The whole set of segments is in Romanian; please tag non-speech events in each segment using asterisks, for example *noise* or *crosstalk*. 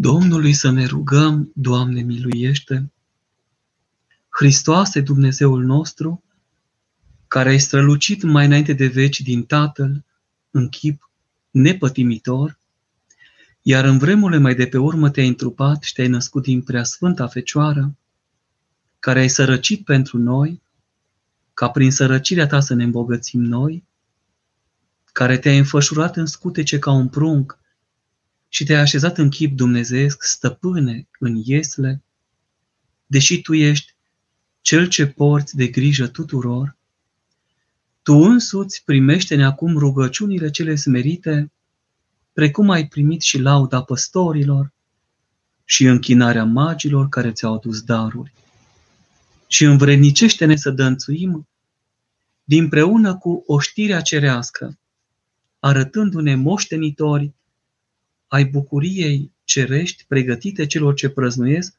Domnului să ne rugăm, Doamne miluiește! Hristoase Dumnezeul nostru, care ai strălucit mai înainte de veci din Tatăl, în chip nepătimitor, iar în vremurile mai de pe urmă te-ai întrupat și te-ai născut din preasfânta Fecioară, care ai sărăcit pentru noi, ca prin sărăcirea ta să ne îmbogățim noi, care te-ai înfășurat în scutece ca un prunc și te-ai așezat în chip dumnezeesc, stăpâne, în iesle, deși tu ești cel ce porți de grijă tuturor, tu însuți primește-ne acum rugăciunile cele smerite, precum ai primit și lauda păstorilor și închinarea magilor care ți-au adus daruri. Și învrednicește-ne să dănțuim dinpreună cu oștirea cerească, arătându-ne moștenitori ai bucuriei cerești pregătite celor ce prăznuiesc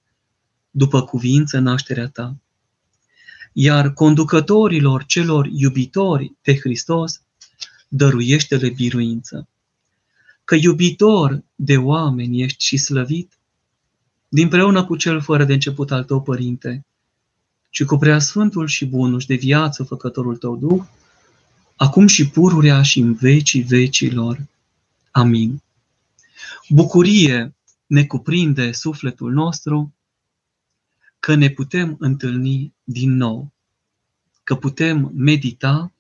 după cuvință nașterea ta. Iar conducătorilor celor iubitori de Hristos, dăruiește-le biruință. Că iubitor de oameni ești și slăvit, dinpreună cu cel fără de început al tău, Părinte, și cu preasfântul și bunul și de viață făcătorul tău Duh, acum și pururea și în vecii vecilor. Amin. Bucurie ne cuprinde sufletul nostru că ne putem întâlni din nou, că putem medita,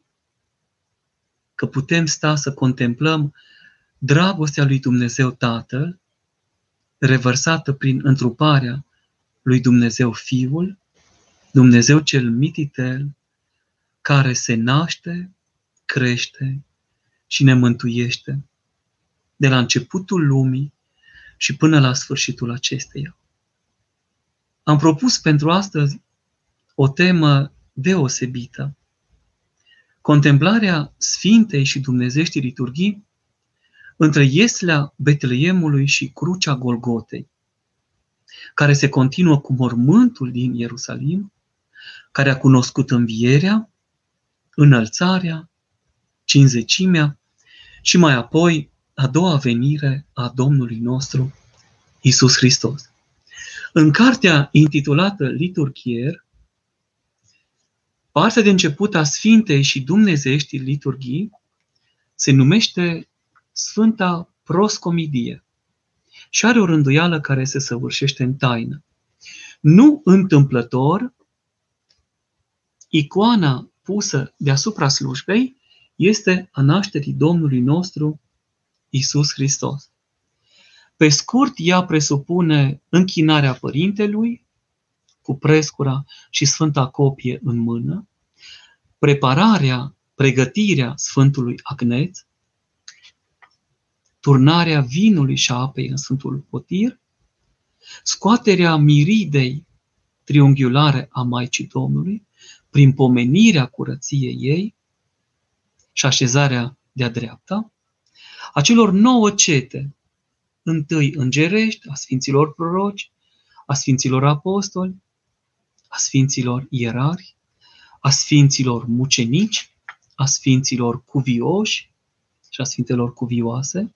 că putem sta să contemplăm dragostea lui Dumnezeu Tatăl, revărsată prin întruparea lui Dumnezeu Fiul, Dumnezeu cel mititel, care se naște, crește și ne mântuiește de la începutul lumii și până la sfârșitul acesteia. Am propus pentru astăzi o temă deosebită. Contemplarea Sfintei și Dumnezeștii liturghii între Ieslea Betleemului și Crucea Golgotei, care se continuă cu mormântul din Ierusalim, care a cunoscut învierea, înălțarea, cinzecimea și mai apoi a doua venire a Domnului nostru, Isus Hristos. În cartea intitulată Liturghier, partea de început a Sfintei și Dumnezeiești liturghii se numește Sfânta Proscomidie și are o rânduială care se săvârșește în taină. Nu întâmplător, icoana pusă deasupra slujbei este a nașterii Domnului nostru Isus Hristos. Pe scurt, ea presupune închinarea Părintelui, cu prescura și Sfânta Copie în mână, prepararea, pregătirea Sfântului Agneț, turnarea vinului și apei în Sfântul Potir, scoaterea miridei triunghiulare a Maicii Domnului, prin pomenirea curăției ei și așezarea de-a dreapta, a celor nouă cete, întâi îngerești, a sfinților proroci, a sfinților apostoli, a sfinților ierari, a sfinților mucenici, a sfinților cuvioși și a sfintelor cuvioase,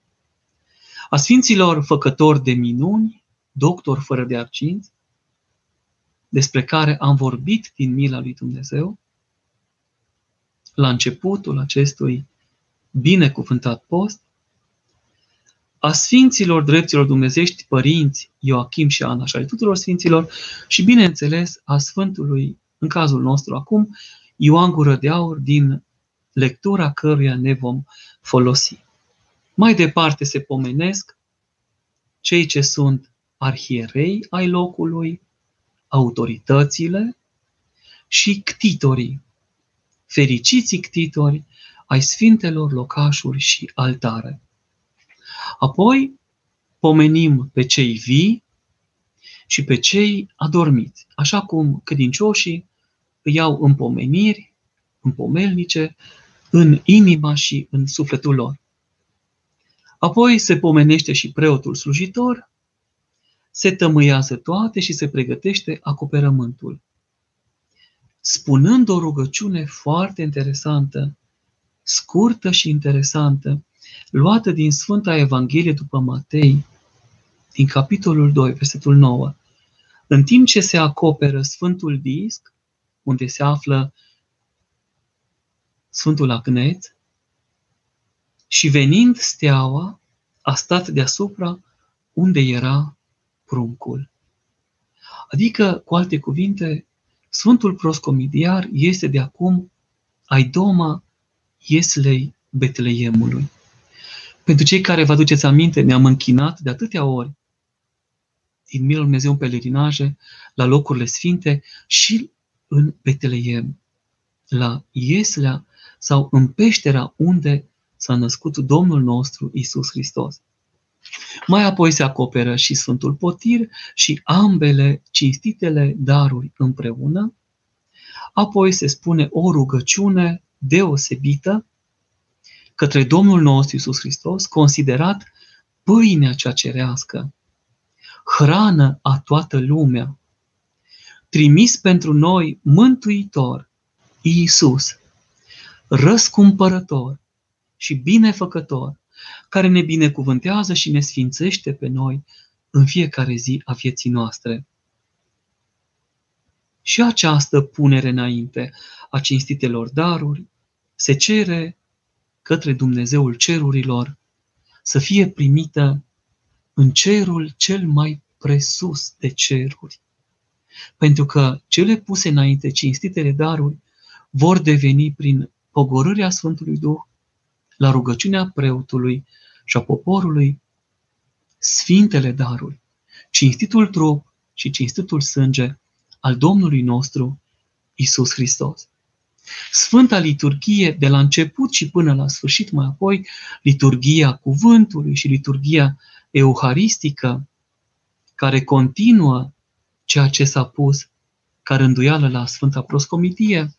a sfinților făcători de minuni, doctor fără de arcinți, despre care am vorbit din mila lui Dumnezeu, la începutul acestui binecuvântat post, a Sfinților Dreptilor Dumnezești, părinți Ioachim și Ana și ale tuturor Sfinților și, bineînțeles, a Sfântului, în cazul nostru acum, Ioan Gură de Aur, din lectura căruia ne vom folosi. Mai departe se pomenesc cei ce sunt arhierei ai locului, autoritățile și ctitorii, fericiții ctitori ai sfintelor locașuri și altare. Apoi pomenim pe cei vii și pe cei adormiți, așa cum credincioșii îi iau în pomeniri, în pomelnice, în inima și în sufletul lor. Apoi se pomenește și preotul slujitor, se tămâiază toate și se pregătește acoperământul. Spunând o rugăciune foarte interesantă, scurtă și interesantă, luată din Sfânta Evanghelie după Matei, din capitolul 2, versetul 9. În timp ce se acoperă Sfântul Disc, unde se află Sfântul Agnet, și venind steaua, a stat deasupra unde era pruncul. Adică, cu alte cuvinte, Sfântul Proscomidiar este de acum aidoma Ieslei Betleemului. Pentru cei care vă aduceți aminte, ne-am închinat de atâtea ori din Milul Dumnezeu în pelerinaje, la locurile sfinte și în Betleem, la Ieslea sau în peștera unde s-a născut Domnul nostru Isus Hristos. Mai apoi se acoperă și Sfântul Potir și ambele cinstitele daruri împreună. Apoi se spune o rugăciune deosebită către Domnul nostru Isus Hristos, considerat pâinea cea cerească, hrană a toată lumea, trimis pentru noi mântuitor, Iisus, răscumpărător și binefăcător, care ne binecuvântează și ne sfințește pe noi în fiecare zi a vieții noastre. Și această punere înainte a cinstitelor daruri se cere către Dumnezeul cerurilor să fie primită în cerul cel mai presus de ceruri. Pentru că cele puse înainte cinstitele daruri vor deveni prin pogorârea Sfântului Duh la rugăciunea preotului și a poporului sfintele daruri, cinstitul trup și cinstitul sânge al Domnului nostru Isus Hristos. Sfânta liturghie de la început și până la sfârșit, mai apoi liturghia cuvântului și liturghia euharistică, care continuă ceea ce s-a pus ca rânduială la Sfânta Proscomitie,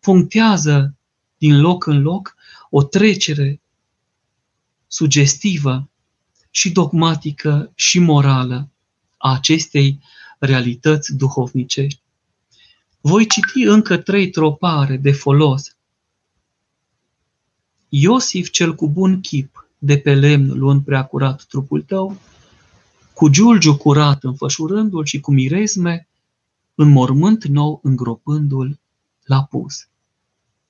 punctează din loc în loc o trecere sugestivă și dogmatică și morală a acestei realități duhovnicești. Voi citi încă trei tropare de folos. Iosif cel cu bun chip, de pe lemn luând prea curat trupul tău, cu giulgiu curat înfășurându-l și cu mirezme, în mormânt nou îngropându-l, l-a pus.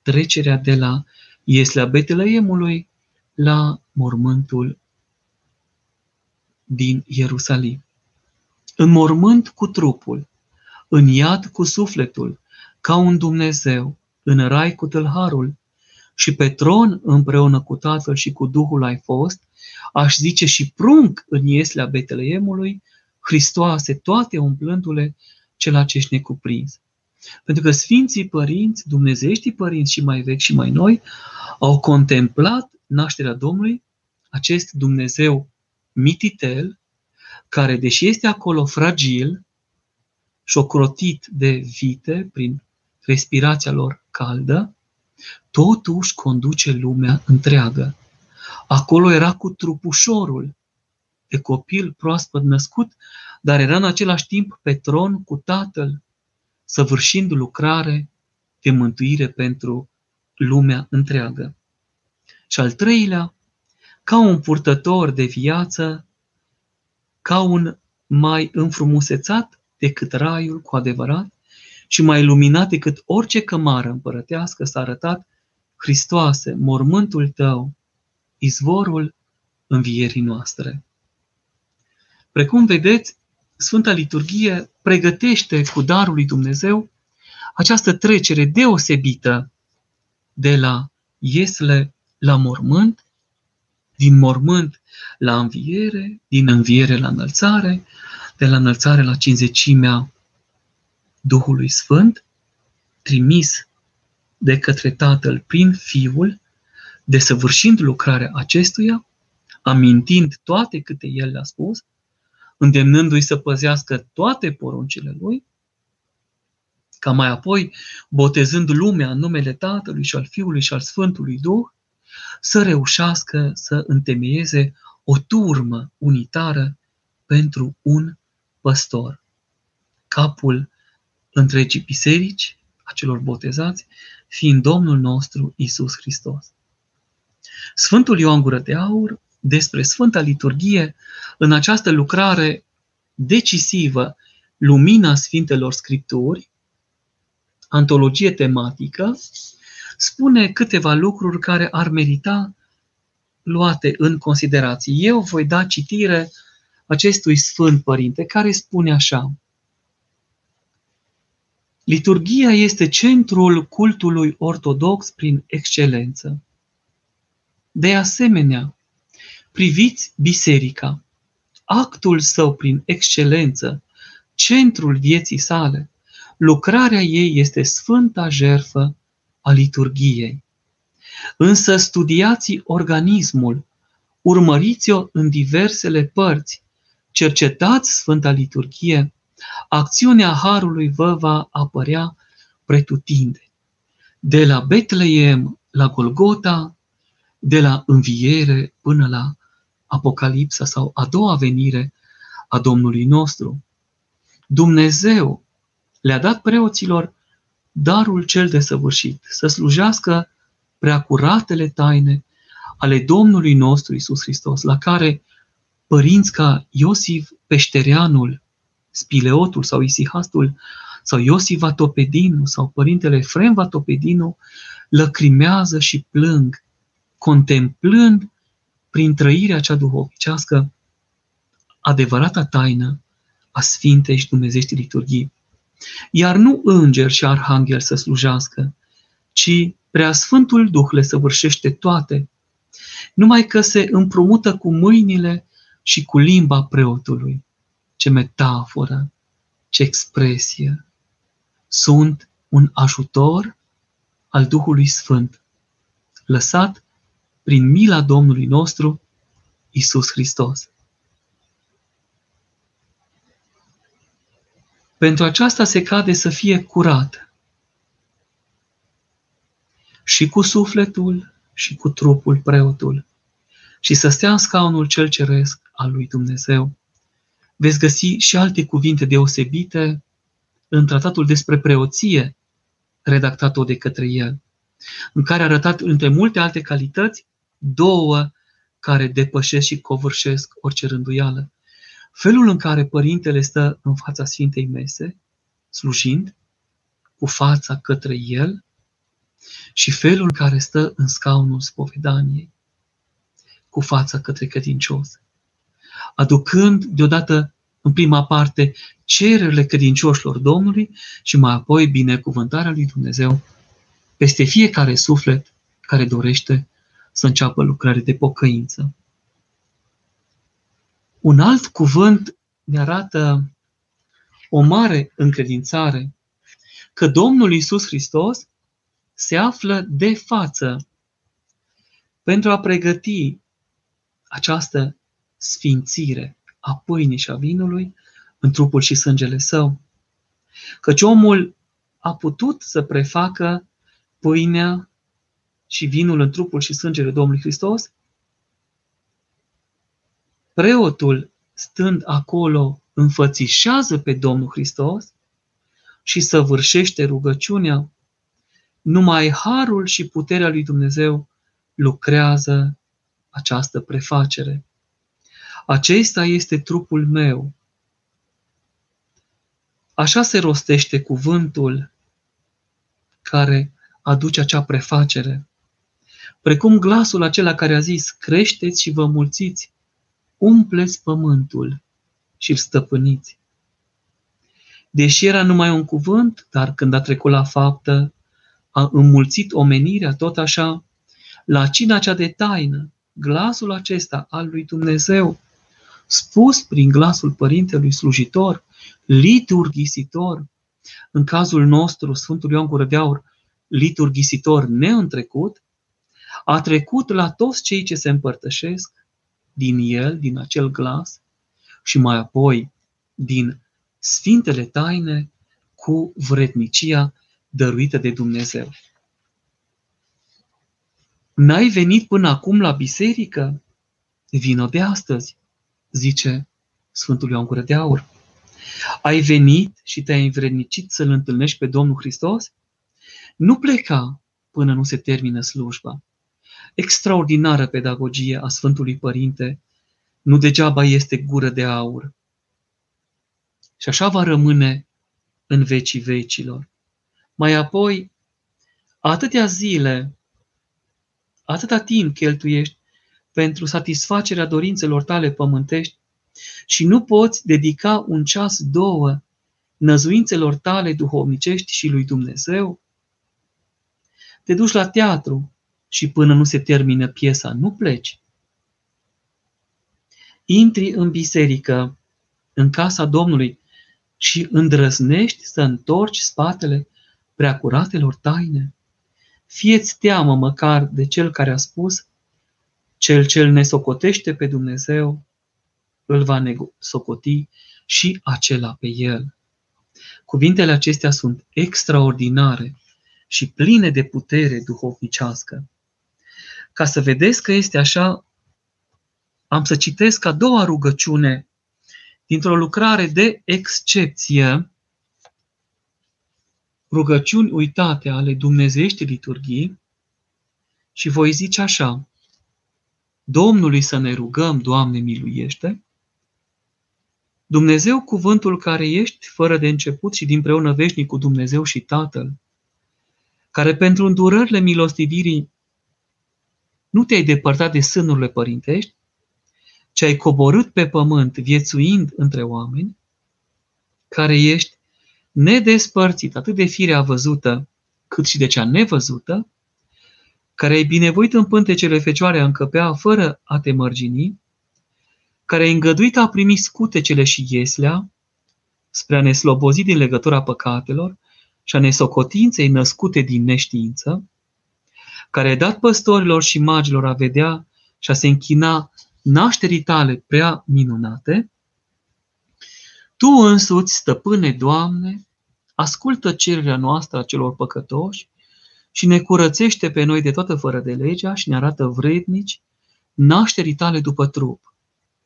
Trecerea de la Ieslea Betleemului la mormântul din Ierusalim. În mormânt cu trupul, în iad cu sufletul, ca un Dumnezeu, în rai cu tâlharul, și pe tron împreună cu Tatăl și cu Duhul ai fost, aș zice și prunc în ieslea Betleemului, Hristoase, toate umplându-le cela ce ești necuprins. Pentru că Sfinții Părinți, Dumnezeieștii Părinți și mai vechi și mai noi, au contemplat nașterea Domnului, acest Dumnezeu mititel, care, deși este acolo fragil și șocrotit de vite prin respirația lor caldă, totuși conduce lumea întreagă. Acolo era cu trupușorul de copil proaspăt născut, dar era în același timp pe tron cu tatăl, săvârșind lucrare de mântuire pentru lumea întreagă. Și al treilea, ca un purtător de viață, ca un mai înfrumusețat decât raiul cu adevărat și mai luminat decât orice cămară împărătească s-a arătat Hristoase, mormântul tău, izvorul învierii noastre. Precum vedeți, Sfânta Liturghie pregătește cu darul lui Dumnezeu această trecere deosebită de la iesle la mormânt, din mormânt la înviere, din înviere la înălțare, de la înălțare la cinzecimea Duhului Sfânt, trimis de către Tatăl prin Fiul, desăvârșind lucrarea acestuia, amintind toate câte El le-a spus, îndemnându-i să păzească toate poruncile Lui, ca mai apoi, botezând lumea în numele Tatălui și al Fiului și al Sfântului Duh, să reușească să întemeieze o turmă unitară pentru un păstor. Capul întregii biserici, a celor botezați, fiind Domnul nostru Isus Hristos. Sfântul Ioan Gură de Aur despre Sfânta Liturghie în această lucrare decisivă, Lumina Sfintelor Scripturi, antologie tematică, spune câteva lucruri care ar merita luate în considerație. Eu voi da citire acestui Sfânt Părinte, care spune așa. Liturgia este centrul cultului ortodox prin excelență. De asemenea, priviți biserica, actul său prin excelență, centrul vieții sale, lucrarea ei este sfânta jerfă a liturgiei. Însă studiați organismul, urmăriți-o în diversele părți, cercetați Sfânta Liturghie, acțiunea Harului vă va apărea pretutinde. De la Betleem la Golgota, de la înviere până la Apocalipsa sau a doua venire a Domnului nostru. Dumnezeu le-a dat preoților darul cel de săvârșit, să slujească preacuratele taine ale Domnului nostru Isus Hristos, la care părinți ca Iosif Peștereanul, Spileotul sau Isihastul, sau Iosif Vatopedinu sau părintele Efrem Vatopedinu lăcrimează și plâng, contemplând prin trăirea cea duhovnicească adevărata taină a Sfintei și Dumnezești liturghii. Iar nu îngeri și arhanghel să slujească, ci Preasfântul Duh le săvârșește toate, numai că se împrumută cu mâinile și cu limba preotului. Ce metaforă, ce expresie! Sunt un ajutor al Duhului Sfânt, lăsat prin mila Domnului nostru, Isus Hristos. Pentru aceasta se cade să fie curat și cu sufletul și cu trupul preotul și să stea în scaunul cel ceresc al lui Dumnezeu. Veți găsi și alte cuvinte deosebite în tratatul despre preoție, redactat-o de către el, în care a arătat, între multe alte calități, două care depășesc și covârșesc orice rânduială. Felul în care părintele stă în fața Sfintei Mese, slujind, cu fața către el, și felul în care stă în scaunul spovedaniei, cu fața către credincios, aducând deodată în prima parte cererile credincioșilor Domnului și mai apoi binecuvântarea lui Dumnezeu peste fiecare suflet care dorește să înceapă lucrare de pocăință. Un alt cuvânt ne arată o mare încredințare că Domnul Isus Hristos se află de față pentru a pregăti această sfințire a pâinii și a vinului în trupul și sângele său. Căci omul a putut să prefacă pâinea și vinul în trupul și sângele Domnului Hristos, preotul stând acolo înfățișează pe Domnul Hristos și săvârșește rugăciunea numai harul și puterea lui Dumnezeu lucrează această prefacere. Acesta este trupul meu. Așa se rostește cuvântul care aduce acea prefacere. Precum glasul acela care a zis, creșteți și vă mulțiți, umpleți pământul și îl stăpâniți. Deși era numai un cuvânt, dar când a trecut la faptă, a înmulțit omenirea tot așa, la cina cea de taină, glasul acesta al lui Dumnezeu, spus prin glasul Părintelui slujitor, liturghisitor, în cazul nostru, Sfântul Ioan Gură de Aur, liturghisitor neîntrecut, a trecut la toți cei ce se împărtășesc din el, din acel glas și mai apoi din sfintele taine cu vrednicia dăruită de Dumnezeu. N-ai venit până acum la biserică? Vino de astăzi, zice Sfântul Ioan Gură de Aur. Ai venit și te-ai învrednicit să-L întâlnești pe Domnul Hristos? Nu pleca până nu se termină slujba. extraordinară pedagogie a Sfântului Părinte, nu degeaba este gură de aur. Și așa va rămâne în vecii vecilor. Mai apoi, atâtea zile, atâta timp cheltuiești pentru satisfacerea dorințelor tale pământești și nu poți dedica un ceas, două, năzuințelor tale duhovnicești și lui Dumnezeu? Te duci la teatru și până nu se termină piesa, nu pleci. Intri în biserică, în casa Domnului și îndrăznești să întorci spatele preacuratelor taine. Fieți teamă măcar de cel care a spus, cel ce ne socotește pe Dumnezeu, îl va socoti și acela pe el. Cuvintele acestea sunt extraordinare și pline de putere duhovnicească. Ca să vedeți că este așa, am să citesc a doua rugăciune dintr-o lucrare de excepție, rugăciuni uitate ale Dumnezeiești liturghii și voi zice așa, Domnului să ne rugăm, Doamne miluiește, Dumnezeu cuvântul care ești fără de început și dinpreună veșnic cu Dumnezeu și Tatăl, care pentru îndurările milostivirii nu te-ai depărtat de sânurile părintești, ci ai coborât pe pământ viețuind între oameni, care ești nedespărțit atât de firea văzută cât și de cea nevăzută, care ai binevoit în pântecele Fecioare a încăpea fără a te mărgini, care ai îngăduit a primi scutecele și ieslea, spre a ne slobozi din legătura păcatelor și a nesocotinței născute din neștiință, care ai dat păstorilor și magilor a vedea și a se închina nașterii tale prea minunate, Tu însuți, stăpâne Doamne, ascultă cererea noastră a celor păcătoși și ne curățește pe noi de toată fără de legea și ne arată vrednici nașterii tale după trup,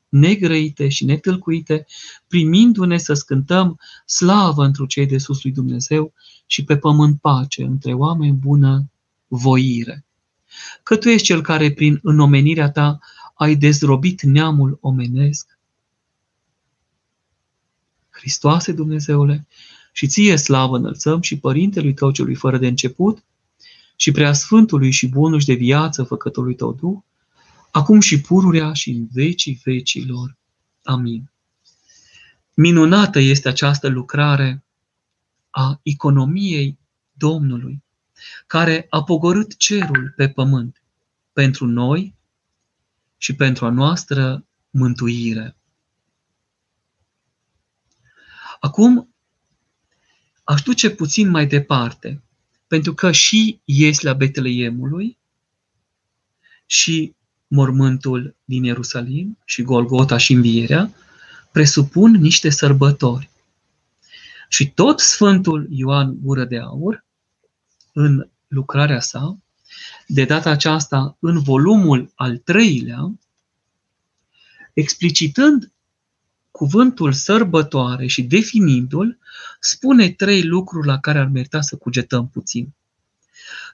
negrăite și netâlcuite, primindu-ne să scântăm slavă întru cei de sus lui Dumnezeu și pe pământ pace între oameni bună voire. Că Tu ești Cel care prin înnomenirea Ta ai dezrobit neamul omenesc. Hristoase Dumnezeule, și ție slavă înălțăm și Părintelui Tău celui fără de început și Preasfântului și Bunul de viață Făcătorului Tău Duh, acum și pururea și în vecii vecilor. Amin. Minunată este această lucrare a economiei Domnului, care a pogorât cerul pe pământ pentru noi și pentru a noastră mântuire. Acum aș duce puțin mai departe, pentru că și la Betleemului și mormântul din Ierusalim și Golgota și învierea presupun niște sărbători. Și tot Sfântul Ioan Gură de Aur, în lucrarea sa, de data aceasta în volumul al treilea, explicitând cuvântul sărbătoare și definindu-l, spune trei lucruri la care ar merita să cugetăm puțin.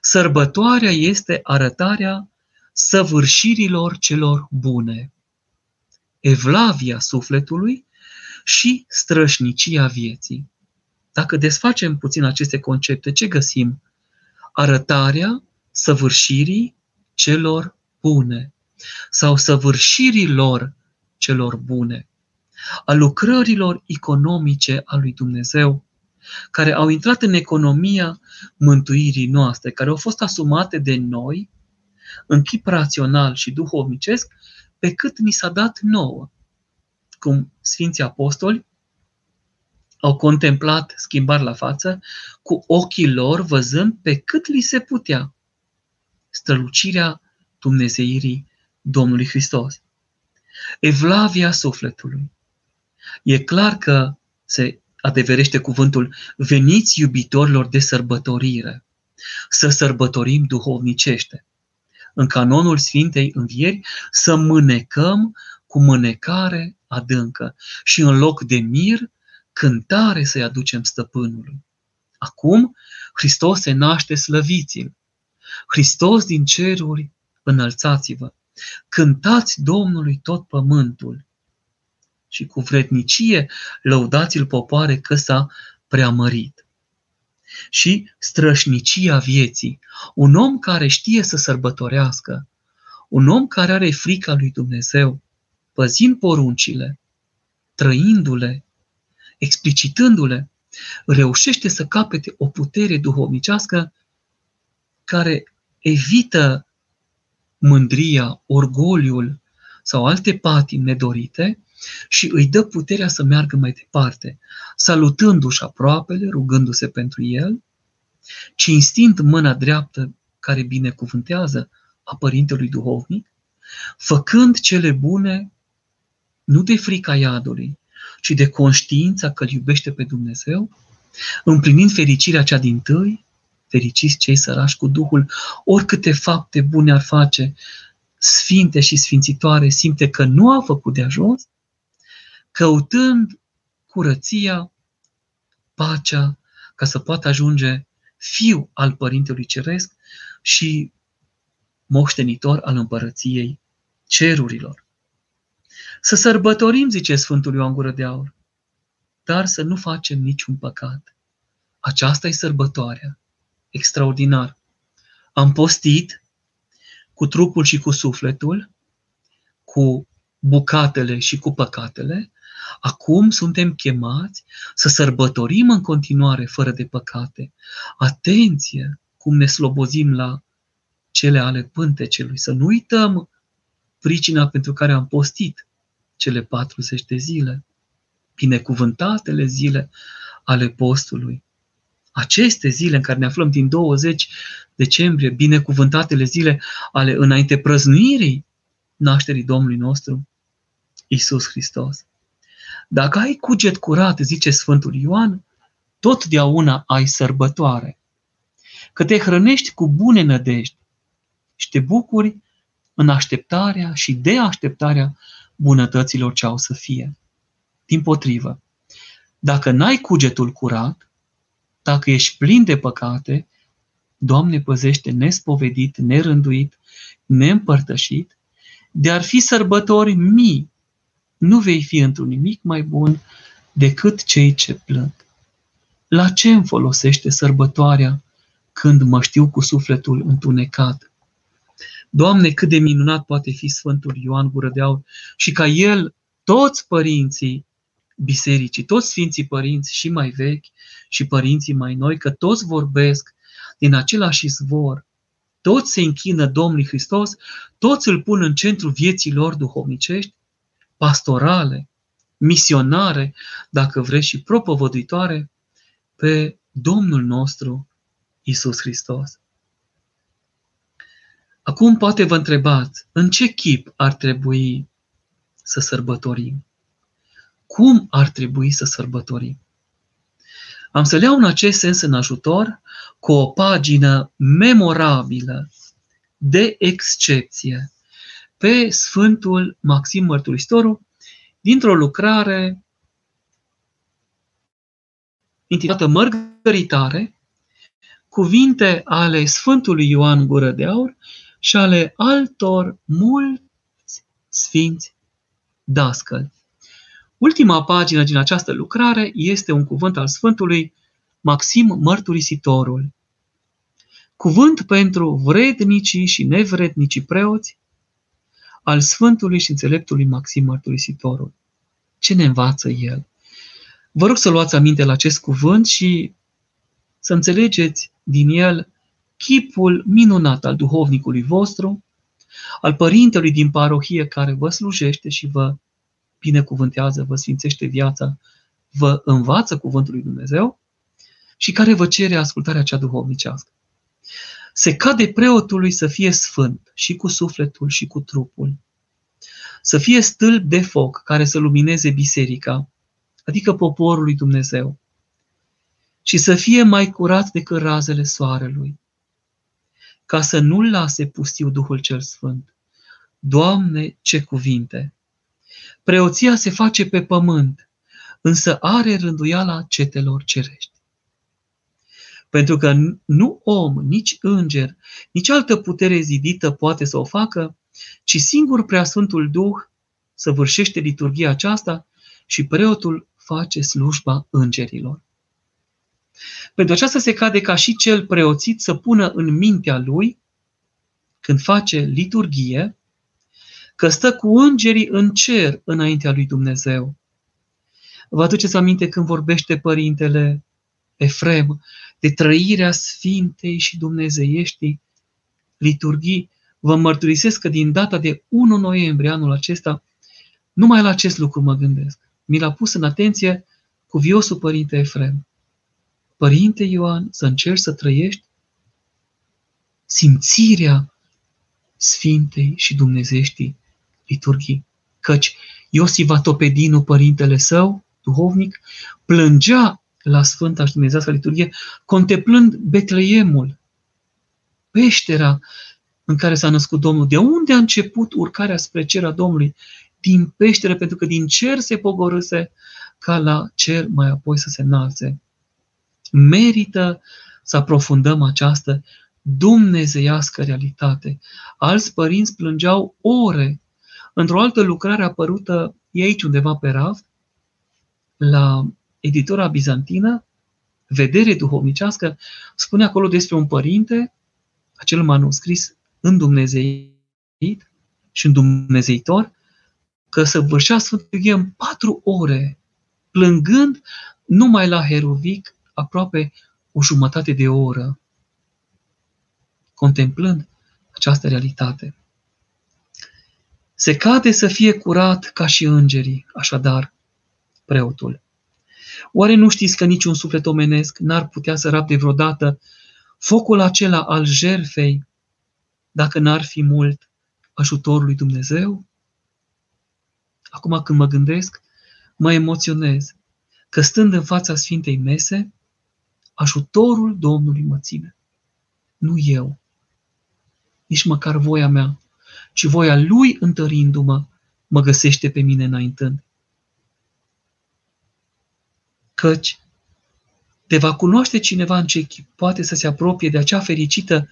Sărbătoarea este arătarea săvârșirilor celor bune, evlavia sufletului și strășnicia vieții. Dacă desfacem puțin aceste concepte, ce găsim? Arătarea săvârșirii celor bune sau săvârșirilor celor bune, a lucrărilor economice a lui Dumnezeu, care au intrat în economia mântuirii noastre, care au fost asumate de noi în chip rațional și duhovnicesc, pe cât ni s-a dat nouă. Cum Sfinții Apostoli au contemplat schimbarea la față cu ochii lor, văzând pe cât li se putea strălucirea Dumnezeirii Domnului Hristos. Evlavia sufletului. E clar că se adeverește cuvântul veniți iubitorilor de sărbătorire, să sărbătorim duhovnicește. În canonul Sfintei Învieri să mânecăm cu mânecare adâncă și în loc de mir, cântare să-i aducem stăpânului. Acum, Hristos se naște slăviți Hristos din ceruri înălțați-vă, cântați Domnului tot pământul și cu vrednicie lăudați-l popoare că s-a preamărit. Și strășnicia vieții, un om care știe să sărbătorească, un om care are frica lui Dumnezeu, păzind poruncile, trăindu-le, explicitându-le, reușește să capete o putere duhovnicească care evită mândria, orgoliul sau alte patimi nedorite și îi dă puterea să meargă mai departe, salutându-și aproapele, rugându-se pentru el, cinstind mâna dreaptă care binecuvântează a părintelui duhovnic, făcând cele bune nu de frica iadului, ci de conștiința că îl iubește pe Dumnezeu, împlinind fericirea cea din tâi, fericiți cei sărași cu Duhul, oricâte fapte bune ar face, sfinte și sfințitoare, simte că nu a făcut de ajuns, căutând curăția, pacea, ca să poată ajunge fiu al Părintelui Ceresc și moștenitor al împărăției cerurilor. Să sărbătorim, zice Sfântul Ioan Gură de Aur, dar să nu facem niciun păcat. Aceasta e sărbătoarea. Extraordinar. Am postit cu trupul și cu sufletul, cu bucatele și cu păcatele, acum suntem chemați să sărbătorim în continuare fără de păcate. Atenție cum ne slobozim la cele ale pântecelui, să nu uităm pricina pentru care am postit cele 40 de zile, binecuvântatele zile ale postului. Aceste zile în care ne aflăm din 20 decembrie, binecuvântatele zile ale înainte prăznuirii nașterii Domnului nostru, Isus Hristos. Dacă ai cuget curat, zice Sfântul Ioan, totdeauna ai sărbătoare. Că te hrănești cu bune nădejdi și te bucuri în așteptarea și de așteptarea bunătăților ce au să fie. Din potrivă, dacă n-ai cugetul curat, dacă ești plin de păcate, Doamne păzește nespovedit, nerânduit, neîmpărtășit, de ar fi sărbători mii, nu vei fi într-un nimic mai bun decât cei ce plâng. La ce îmi folosește sărbătoarea când mă știu cu sufletul întunecat? Doamne, cât de minunat poate fi Sfântul Ioan Gură de Aur și ca el, toți părinții bisericii, toți sfinții părinți și mai vechi și părinții mai noi, că toți vorbesc din același izvor, toți se închină Domnului Hristos, toți îl pun în centru vieții lor duhovnicești, pastorale, misionare, dacă vreți, și propovăduitoare, pe Domnul nostru Isus Hristos. Acum poate vă întrebați, în ce chip ar trebui să sărbătorim? Cum ar trebui să sărbătorim? Am să le iau în acest sens în ajutor cu o pagină memorabilă, de excepție, pe Sfântul Maxim Mărturisitorul, dintr-o lucrare intitulată Mărgăritare, cuvinte ale Sfântului Ioan Gură de Aur și ale altor mulți sfinți dascăli. Ultima pagină din această lucrare este un cuvânt al Sfântului Maxim Mărturisitorul. Cuvânt pentru vrednicii și nevrednicii preoți al Sfântului și Înțeleptului Maxim Mărturisitorul. Ce ne învață el? Vă rog să luați aminte la acest cuvânt și să înțelegeți din el chipul minunat al duhovnicului vostru, al părintelui din parohie care vă slujește și vă binecuvântează, vă sfințește viața, vă învață cuvântul lui Dumnezeu și care vă cere ascultarea cea duhovnicească. Se cade preotului să fie sfânt și cu sufletul și cu trupul. Să fie stâlp de foc care să lumineze biserica, adică poporul lui Dumnezeu. Și să fie mai curat decât razele soarelui ca să nu-l lase pustiu Duhul cel Sfânt. Doamne, ce cuvinte! Preoția se face pe pământ, însă are rânduiala cetelor cerești. Pentru că nu om, nici înger, nici altă putere zidită poate să o facă, ci singur Preasfântul Duh săvârșește liturgia aceasta și preotul face slujba îngerilor. Pentru aceasta se cade ca și cel preoțit să pună în mintea lui, când face liturgie, că stă cu îngerii în cer înaintea lui Dumnezeu. Vă aduceți aminte când vorbește părintele Efrem de trăirea sfintei și dumnezeieștii liturghii. Vă mărturisesc că din data de 1 noiembrie anul acesta, numai la acest lucru mă gândesc. Mi l-a pus în atenție cuviosul părinte Efrem. Părinte Ioan, să încerci să trăiești simțirea Sfintei și Dumnezeștii liturghii. Căci Iosif Vatopedinu, părintele său, duhovnic, plângea la Sfânta și Dumnezească liturghie, contemplând Betleemul, peștera în care s-a născut Domnul. De unde a început urcarea spre cer a Domnului? Din peșteră, pentru că din cer se pogorâse ca la cer mai apoi să se înalțe. Merită să aprofundăm această dumnezeiască realitate. Alți părinți plângeau ore. Într-o altă lucrare apărută e aici undeva pe raft, la editora bizantină, Vedere duhovnicească, spune acolo despre un părinte, acel manuscris în Dumnezeit și în Dumnezeitor, că să vârșea Sfântul în patru ore, plângând numai la Herovic aproape o jumătate de oră, contemplând această realitate. Se cade să fie curat ca și îngerii, așadar, preotul. Oare nu știți că niciun suflet omenesc n-ar putea să rabde vreodată focul acela al jerfei dacă n-ar fi mult ajutorul lui Dumnezeu? Acum când mă gândesc, mă emoționez că stând în fața Sfintei Mese, ajutorul Domnului mă ține. Nu eu, nici măcar voia mea, ci voia Lui întărindu-mă, mă găsește pe mine înaintând. Căci te va cunoaște cineva în ce chip poate să se apropie de acea fericită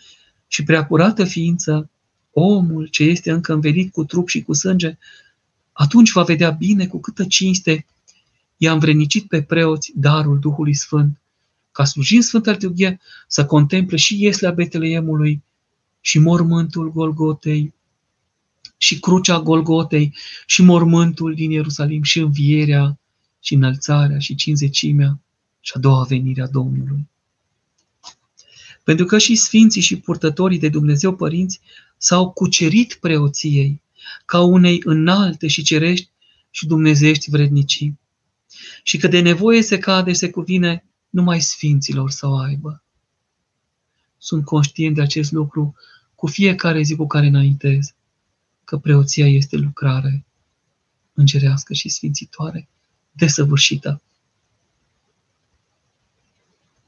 și preacurată ființă, omul ce este încă învelit cu trup și cu sânge, atunci va vedea bine cu câtă cinste i-a învrenicit pe preoți darul Duhului Sfânt, ca slujind Sfânta Liturghie să contemple și ieslea Betleemului și mormântul Golgotei și crucea Golgotei și mormântul din Ierusalim și învierea și înălțarea și cinzecimea și a doua venire a Domnului. Pentru că și sfinții și purtătorii de Dumnezeu părinți s-au cucerit preoției ca unei înalte și cerești și dumnezeiești vrednicii. Și că de nevoie se cade, se cuvine numai sfinților să o aibă. Sunt conștient de acest lucru cu fiecare zi cu care înaintez, că preoția este lucrare îngerească și sfințitoare desăvârșită.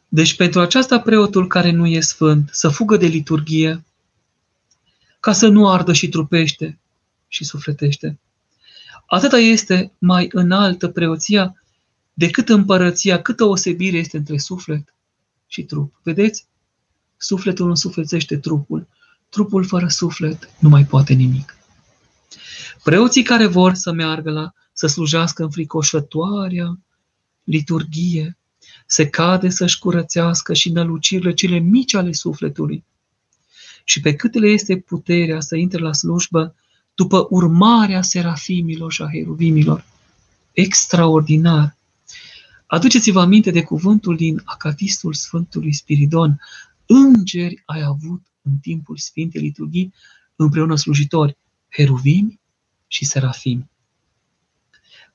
Deci pentru aceasta preotul care nu e sfânt să fugă de liturgie, ca să nu ardă și trupește și sufletește. Atâta este mai înaltă preoția decât împărăția, câtă osebire este între suflet și trup. Vedeți? Sufletul însuflețește trupul. Trupul fără suflet nu mai poate nimic. Preoții care vor să meargă la să slujească în fricoșătoarea liturghie, se cade să-și curățească și nălucirile cele mici ale sufletului. Și pe cât le este puterea să intre la slujbă după urmarea serafimilor și a heruvimilor. Extraordinar! Aduceți-vă aminte de cuvântul din Acatistul Sfântului Spiridon. Îngeri ai avut în timpul Sfintei Liturghii împreună slujitori, heruvimi și serafimi.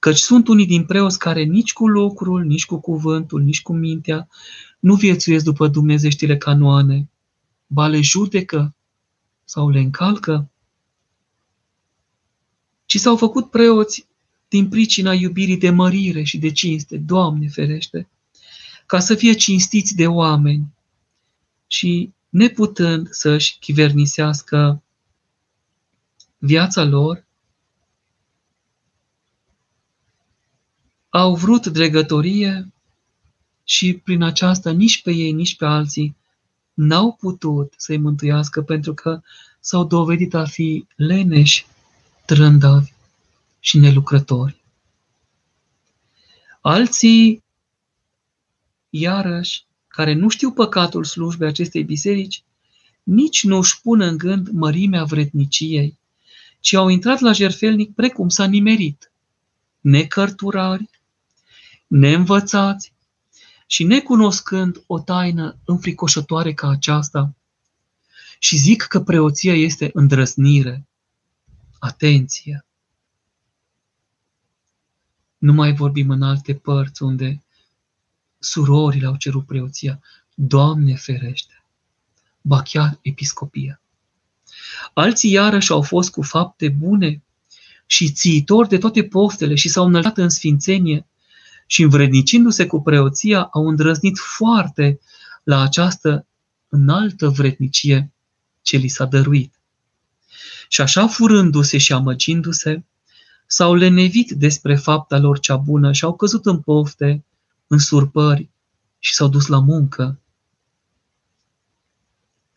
Căci sunt unii din preoți care nici cu lucrul, nici cu cuvântul, nici cu mintea nu viețuiesc după dumnezeștile canoane, ba le judecă sau le încalcă, ci s-au făcut preoți din pricina iubirii de mărire și de cinste, Doamne ferește, ca să fie cinstiți de oameni și neputând să-și chivernisească viața lor, au vrut dregătorie și prin aceasta nici pe ei, nici pe alții n-au putut să-i mântuiască pentru că s-au dovedit a fi leneși, trândavi și nelucrători. Alții, iarăși, care nu știu păcatul slujbei acestei biserici, nici nu își pun în gând mărimea vredniciei, ci au intrat la jerfelnic precum s-a nimerit, necărturari, neînvățați și necunoscând o taină înfricoșătoare ca aceasta. Și zic că preoția este îndrăznire, atenție. Nu mai vorbim în alte părți unde surorile au cerut preoția. Doamne ferește! Ba chiar episcopia. Alții iarăși au fost cu fapte bune și țiitori de toate poftele și s-au înălțat în sfințenie și învrednicindu-se cu preoția au îndrăznit foarte la această înaltă vrednicie ce li s-a dăruit. Și așa furându-se și amăgindu-se, s-au lenevit despre fapta lor cea bună și au căzut în pofte, în surpări și s-au dus la muncă.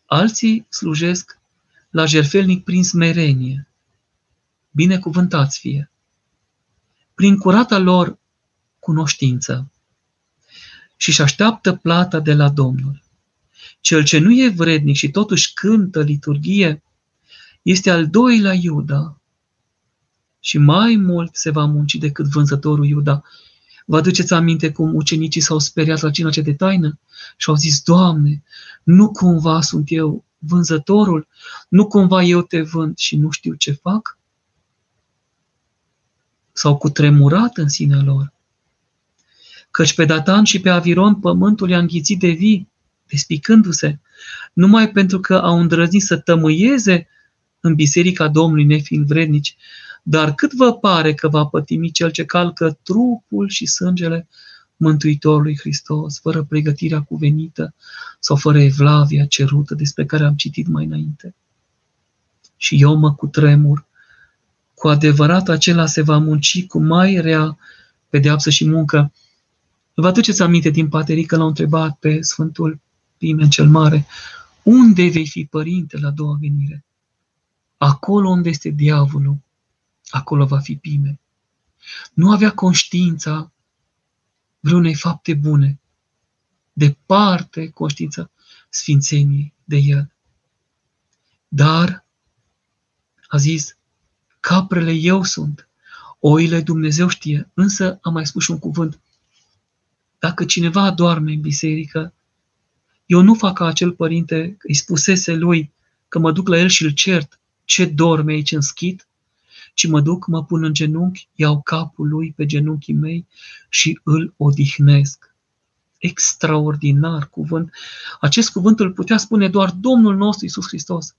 Alții slujesc la jerfelnic prin smerenie. Binecuvântați fie! Prin curata lor cunoștință și își așteaptă plata de la Domnul. Cel ce nu e vrednic și totuși cântă liturghie este al doilea Iuda și mai mult se va munci decât vânzătorul Iuda. Vă aduceți aminte cum ucenicii s-au speriat la cina ce de taină și au zis, Doamne, nu cumva sunt eu vânzătorul, nu cumva eu te vând și nu știu ce fac? S-au cutremurat în sinea lor. Căci pe Datan și pe Aviron pământul i-a înghițit de vii, despicându-se, numai pentru că au îndrăznit să tămâieze în biserica Domnului nefiind vrednici, dar cât vă pare că va pătimi cel ce calcă trupul și sângele Mântuitorului Hristos, fără pregătirea cuvenită sau fără evlavia cerută despre care am citit mai înainte? Și eu mă cutremur. Cu adevărat acela se va munci cu mai rea pedeapsă și muncă. Vă aduceți aminte din paterică l-au întrebat pe Sfântul Pimen cel Mare, unde vei fi părinte la doua venire? Acolo unde este diavolul, acolo va fi Pimen. Nu avea conștiința vreunei fapte bune. Departe conștiința sfințeniei de el. Dar, a zis, caprele eu sunt, oile Dumnezeu știe, însă am mai spus și un cuvânt. Dacă cineva doarme în biserică, eu nu fac ca acel părinte, îi spusese lui că mă duc la el și îl cert, ce dorme aici în schit, ci mă duc, mă pun în genunchi, iau capul lui pe genunchii mei și îl odihnesc. Extraordinar cuvânt. Acest cuvânt îl putea spune doar Domnul nostru Isus Hristos.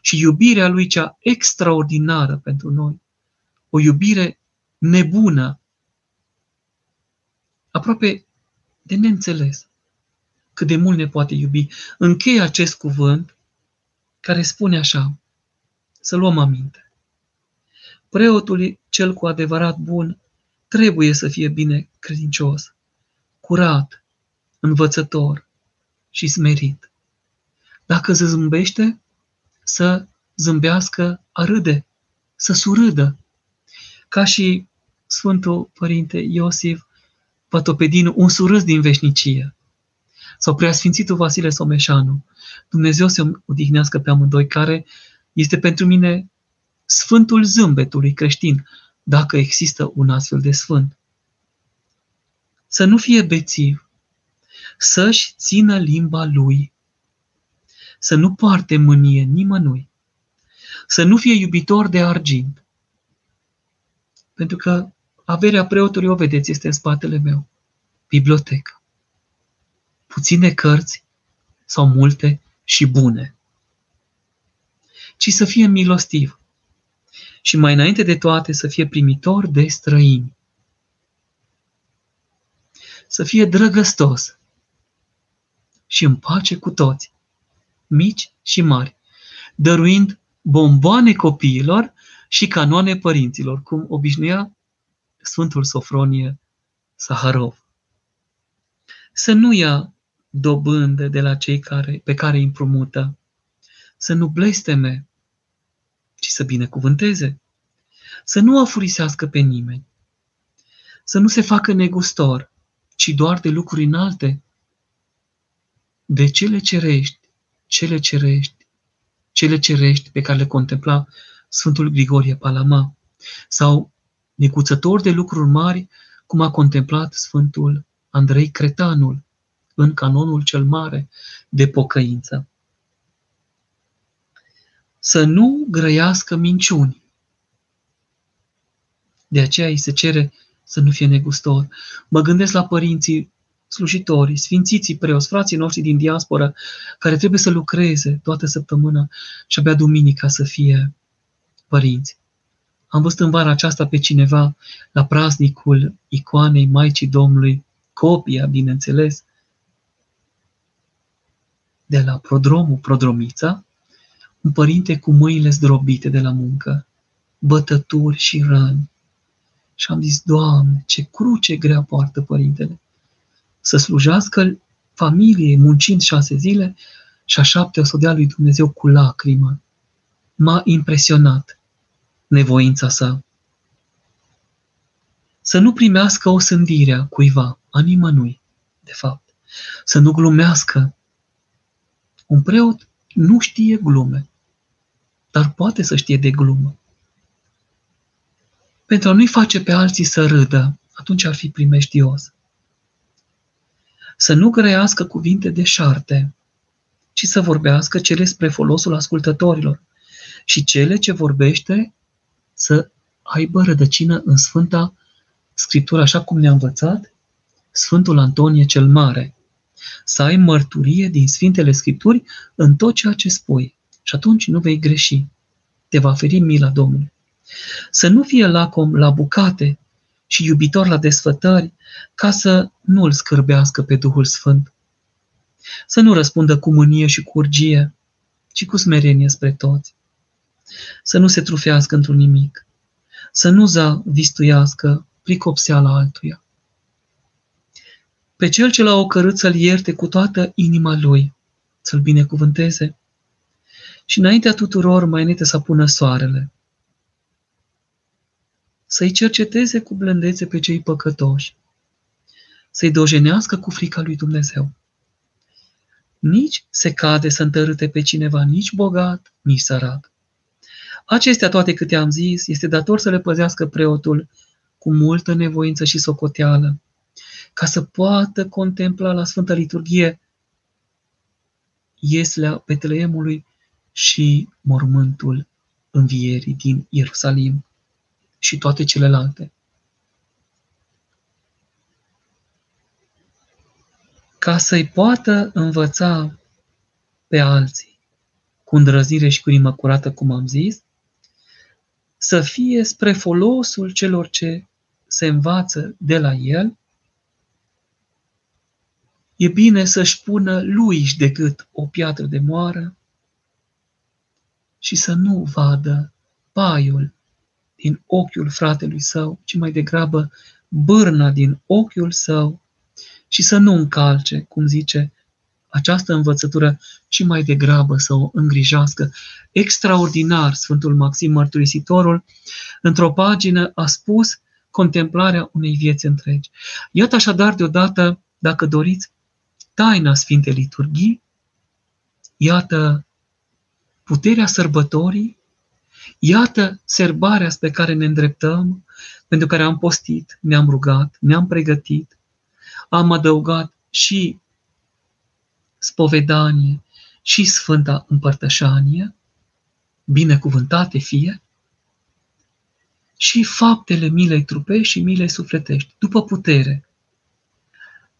Și iubirea lui cea extraordinară pentru noi. O iubire nebună, aproape de neînțeles cât de mult ne poate iubi. Încheie acest cuvânt care spune așa, să luăm aminte. Preotul cel cu adevărat bun trebuie să fie bine credincios, curat, învățător și smerit. Dacă se zâmbește, să zâmbească a râde, să surâdă. Ca și Sfântul Părinte Iosif Vatopedinu, un surâs din veșnicie. Sau Preasfințitul Vasile Someșanu. Dumnezeu să odihnească pe amândoi, care este pentru mine sfântul zâmbetului creștin, dacă există un astfel de sfânt. Să nu fie bețiv, să-și țină limba lui, să nu poarte mânie nimănui, să nu fie iubitor de argint. Pentru că averea preotului, o vedeți, este în spatele meu. Bibliotecă. Puține cărți sau multe și bune. Ci să fie milostiv, și mai înainte de toate să fie primitor de străini. Să fie drăgăstos și în pace cu toți, mici și mari, dăruind bomboane copiilor și canoane părinților, cum obișnuia Sfântul Sofronie Saharov. să nu ia dobândă de la cei care, pe care îi împrumută, să nu blesteme, ci să binecuvânteze, să nu afurisească pe nimeni, să nu se facă negustor, ci doar de lucruri înalte, de cele cerești, cele cerești, cele cerești pe care le contempla Sfântul Grigorie Palama, sau necuțător de lucruri mari, cum a contemplat Sfântul Andrei Cretanul în canonul cel mare de pocăință. Să nu grăiască minciuni. De aceea îi se cere să nu fie negustor. Mă gândesc la părinții slujitorii, sfințiții preoți, frații noștri din diaspora, care trebuie să lucreze toată săptămâna și abia duminica să fie părinți. Am văzut în vara aceasta pe cineva la praznicul icoanei Maicii Domnului, copia, bineînțeles, de la prodromul Prodromița, un părinte cu mâinile zdrobite de la muncă, bătături și răni. Și am zis, Doamne, ce cruce grea poartă părintele să slujească familiei muncind șase zile și a șapte o să dea lui Dumnezeu cu lacrimă. M-a impresionat nevoința sa. Să nu primească o sândire a cuiva, a nimănui, de fapt. Să nu glumească. Un preot nu știe glume, dar poate să știe de glumă. Pentru a nu-i face pe alții să râdă, atunci ar fi primeștios să nu grăiască cuvinte de șarte, ci să vorbească cele spre folosul ascultătorilor și cele ce vorbește să aibă rădăcină în Sfânta Scriptură, așa cum ne-a învățat Sfântul Antonie cel Mare. Să ai mărturie din Sfintele Scripturi în tot ceea ce spui și atunci nu vei greși. Te va feri mila Domnului. Să nu fie lacom la bucate și iubitor la desfătări, ca să nu îl scârbească pe Duhul Sfânt. Să nu răspundă cu mânie și cu urgie, ci cu smerenie spre toți. Să nu se trufească într-un nimic, să nu zavistuiască pricopseala altuia. Pe cel ce l-a ocărât să-l ierte cu toată inima lui, să-l binecuvânteze. Și înaintea tuturor mai înainte să pună soarele, să-i cerceteze cu blândețe pe cei păcătoși, să-i dojenească cu frica lui Dumnezeu. Nici se cade să întărâte pe cineva, nici bogat, nici sărac. Acestea toate câte am zis, este dator să le păzească preotul cu multă nevoință și socoteală, ca să poată contempla la Sfânta Liturghie ieslea Betleemului și mormântul învierii din Ierusalim și toate celelalte. Ca să-i poată învăța pe alții cu îndrăzire și cu inimă curată, cum am zis, să fie spre folosul celor ce se învață de la el, e bine să-și pună lui de gât o piatră de moară și să nu vadă paiul din ochiul fratelui său, ci mai degrabă bârna din ochiul său și să nu încalce, cum zice această învățătură, și mai degrabă să o îngrijească. Extraordinar, Sfântul Maxim Mărturisitorul, într-o pagină a spus contemplarea unei vieți întregi. Iată așadar deodată, dacă doriți, taina Sfintei Liturghii, iată puterea sărbătorii, Iată serbarea spre care ne îndreptăm, pentru care am postit, ne-am rugat, ne-am pregătit, am adăugat și spovedanie și Sfânta Împărtășanie, binecuvântate fie, și faptele milei trupești și milei sufletești, după putere.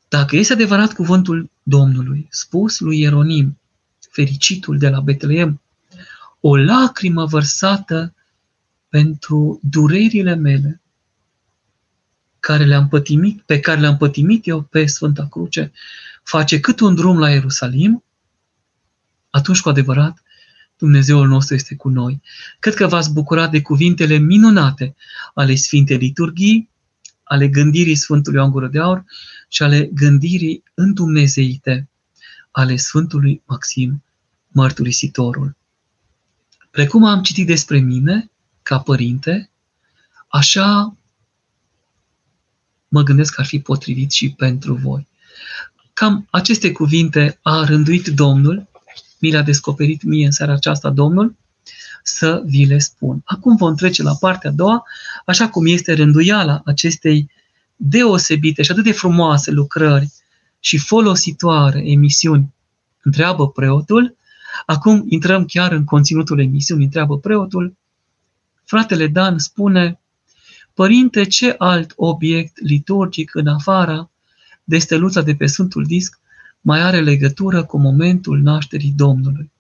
Dacă este adevărat cuvântul Domnului, spus lui Ieronim, fericitul de la Betleem, o lacrimă vărsată pentru durerile mele, care le-am pătimit, pe care le-am pătimit eu pe Sfânta Cruce, face cât un drum la Ierusalim, atunci cu adevărat Dumnezeul nostru este cu noi. Cred că v-ați bucurat de cuvintele minunate ale Sfintei Liturghii, ale gândirii Sfântului Ioan Gură de Aur și ale gândirii îndumnezeite ale Sfântului Maxim Mărturisitorul. Precum am citit despre mine, ca părinte, așa mă gândesc că ar fi potrivit și pentru voi. Cam aceste cuvinte a rânduit Domnul, mi le-a descoperit mie în seara aceasta Domnul, să vi le spun. Acum vom trece la partea a doua, așa cum este rânduiala acestei deosebite și atât de frumoase lucrări și folositoare emisiuni întreabă preotul. Acum intrăm chiar în conținutul emisiunii, întreabă preotul. Fratele Dan spune, Părinte, ce alt obiect liturgic în afara de steluța de pe Sfântul Disc mai are legătură cu momentul nașterii Domnului?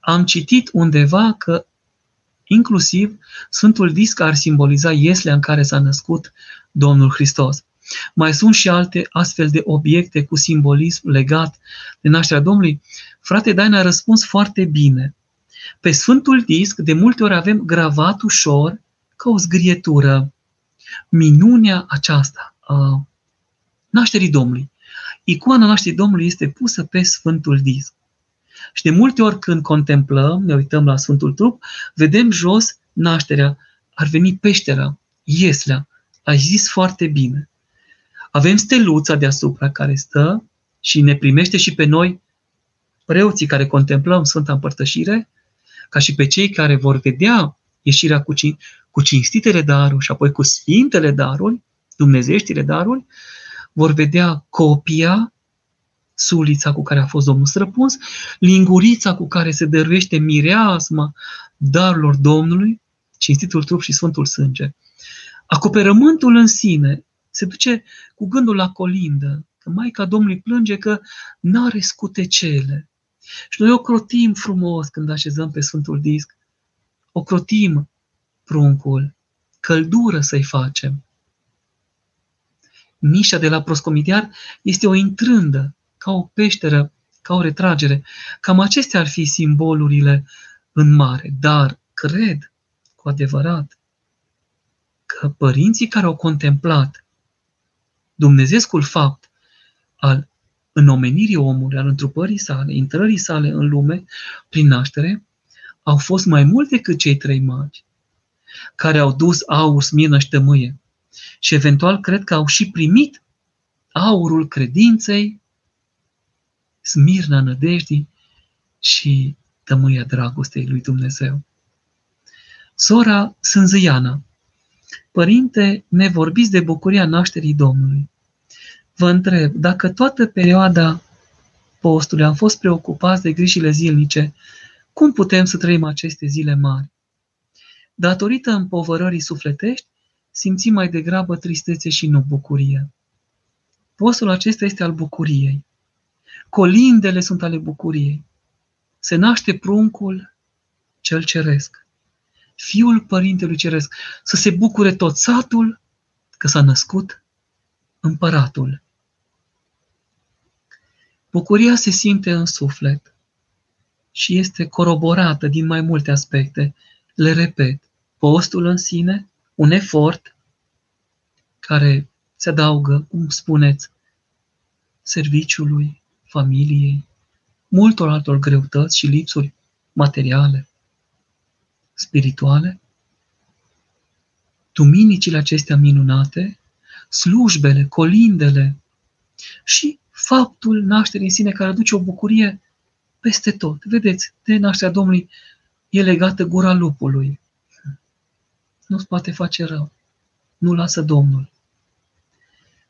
Am citit undeva că inclusiv Sfântul Disc ar simboliza ieslea în care s-a născut Domnul Hristos. Mai sunt și alte astfel de obiecte cu simbolism legat de nașterea Domnului. Frate Dain a răspuns foarte bine. Pe Sfântul Disc de multe ori avem gravat ușor ca o zgrietură minunea aceasta a nașterii Domnului. Icoana nașterii Domnului este pusă pe Sfântul Disc. Și de multe ori când contemplăm, ne uităm la Sfântul Trup, vedem jos nașterea, ar veni peștera, ieslea, ai zis foarte bine. Avem steluța deasupra care stă și ne primește și pe noi, preoții care contemplăm Sfânta Împărtășire, ca și pe cei care vor vedea ieșirea cu, cin- cu cinstitele daruri și apoi cu sfintele daruri, dumnezeieștile daruri, vor vedea copia, sulița cu care a fost Domnul străpuns, lingurița cu care se dăruiește mireasma darurilor Domnului, cinstitul trup și Sfântul Sânge. Acoperământul în sine se duce cu gândul la colindă, că Maica Domnului plânge că n-are scutecele. Și noi o crotim frumos când așezăm pe Sfântul Disc. O crotim pruncul, căldură să-i facem. Nișa de la proscomidiar este o intrândă, ca o peșteră, ca o retragere. Cam acestea ar fi simbolurile în mare, dar cred cu adevărat că părinții care au contemplat Dumnezeescul fapt al înomenirii omului, al întrupării sale, intrării sale în lume prin naștere, au fost mai mult decât cei trei magi care au dus aur, smirnă și tămâie. Și eventual cred că au și primit aurul credinței, smirna nădejdii și tămâia dragostei lui Dumnezeu. Sora Sânzăiana, Părinte, ne vorbiți de bucuria nașterii Domnului. Vă întreb, dacă toată perioada postului am fost preocupați de grijile zilnice, cum putem să trăim aceste zile mari? Datorită împovărării sufletești, simțim mai degrabă tristețe și nu bucurie. Postul acesta este al bucuriei. Colindele sunt ale bucuriei. Se naște pruncul cel ceresc. Fiul Părintelui Ceresc. Să se bucure tot satul că s-a născut împăratul. Bucuria se simte în suflet și este coroborată din mai multe aspecte. Le repet, postul în sine, un efort care se adaugă, cum spuneți, serviciului, familiei, multor altor greutăți și lipsuri materiale, spirituale, duminicile acestea minunate, slujbele, colindele și faptul nașterii în sine care aduce o bucurie peste tot. Vedeți, de nașterea Domnului e legată gura lupului. Nu-ți poate face rău. Nu lasă Domnul.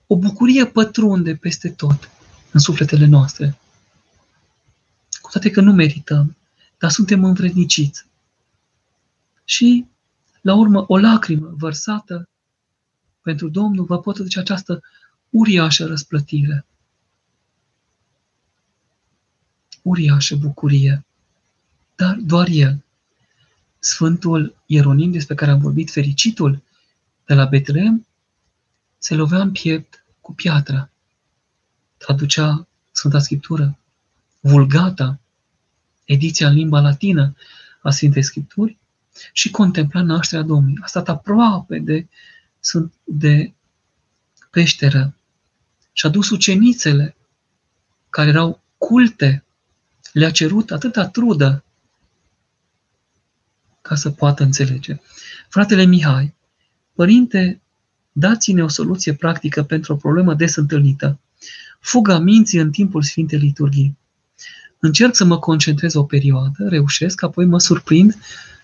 O bucurie pătrunde peste tot în sufletele noastre. Cu toate că nu merităm, dar suntem învredniciți. Și, la urmă, o lacrimă vărsată pentru Domnul vă pot aduce această uriașă răsplătire. Uriașă bucurie. Dar doar El. Sfântul Ieronim, despre care am vorbit, fericitul de la Betlehem, se lovea în piept cu piatra. Traducea Sfânta Scriptură, vulgata, ediția în limba latină a Sfintei Scripturi și contempla nașterea Domnului. A stat aproape de sunt de peșteră și a dus ucenițele care erau culte, le-a cerut atâta trudă ca să poată înțelege. Fratele Mihai, părinte, dați-ne o soluție practică pentru o problemă des întâlnită. Fuga minții în timpul Sfintei Liturghii. Încerc să mă concentrez o perioadă, reușesc, apoi mă surprind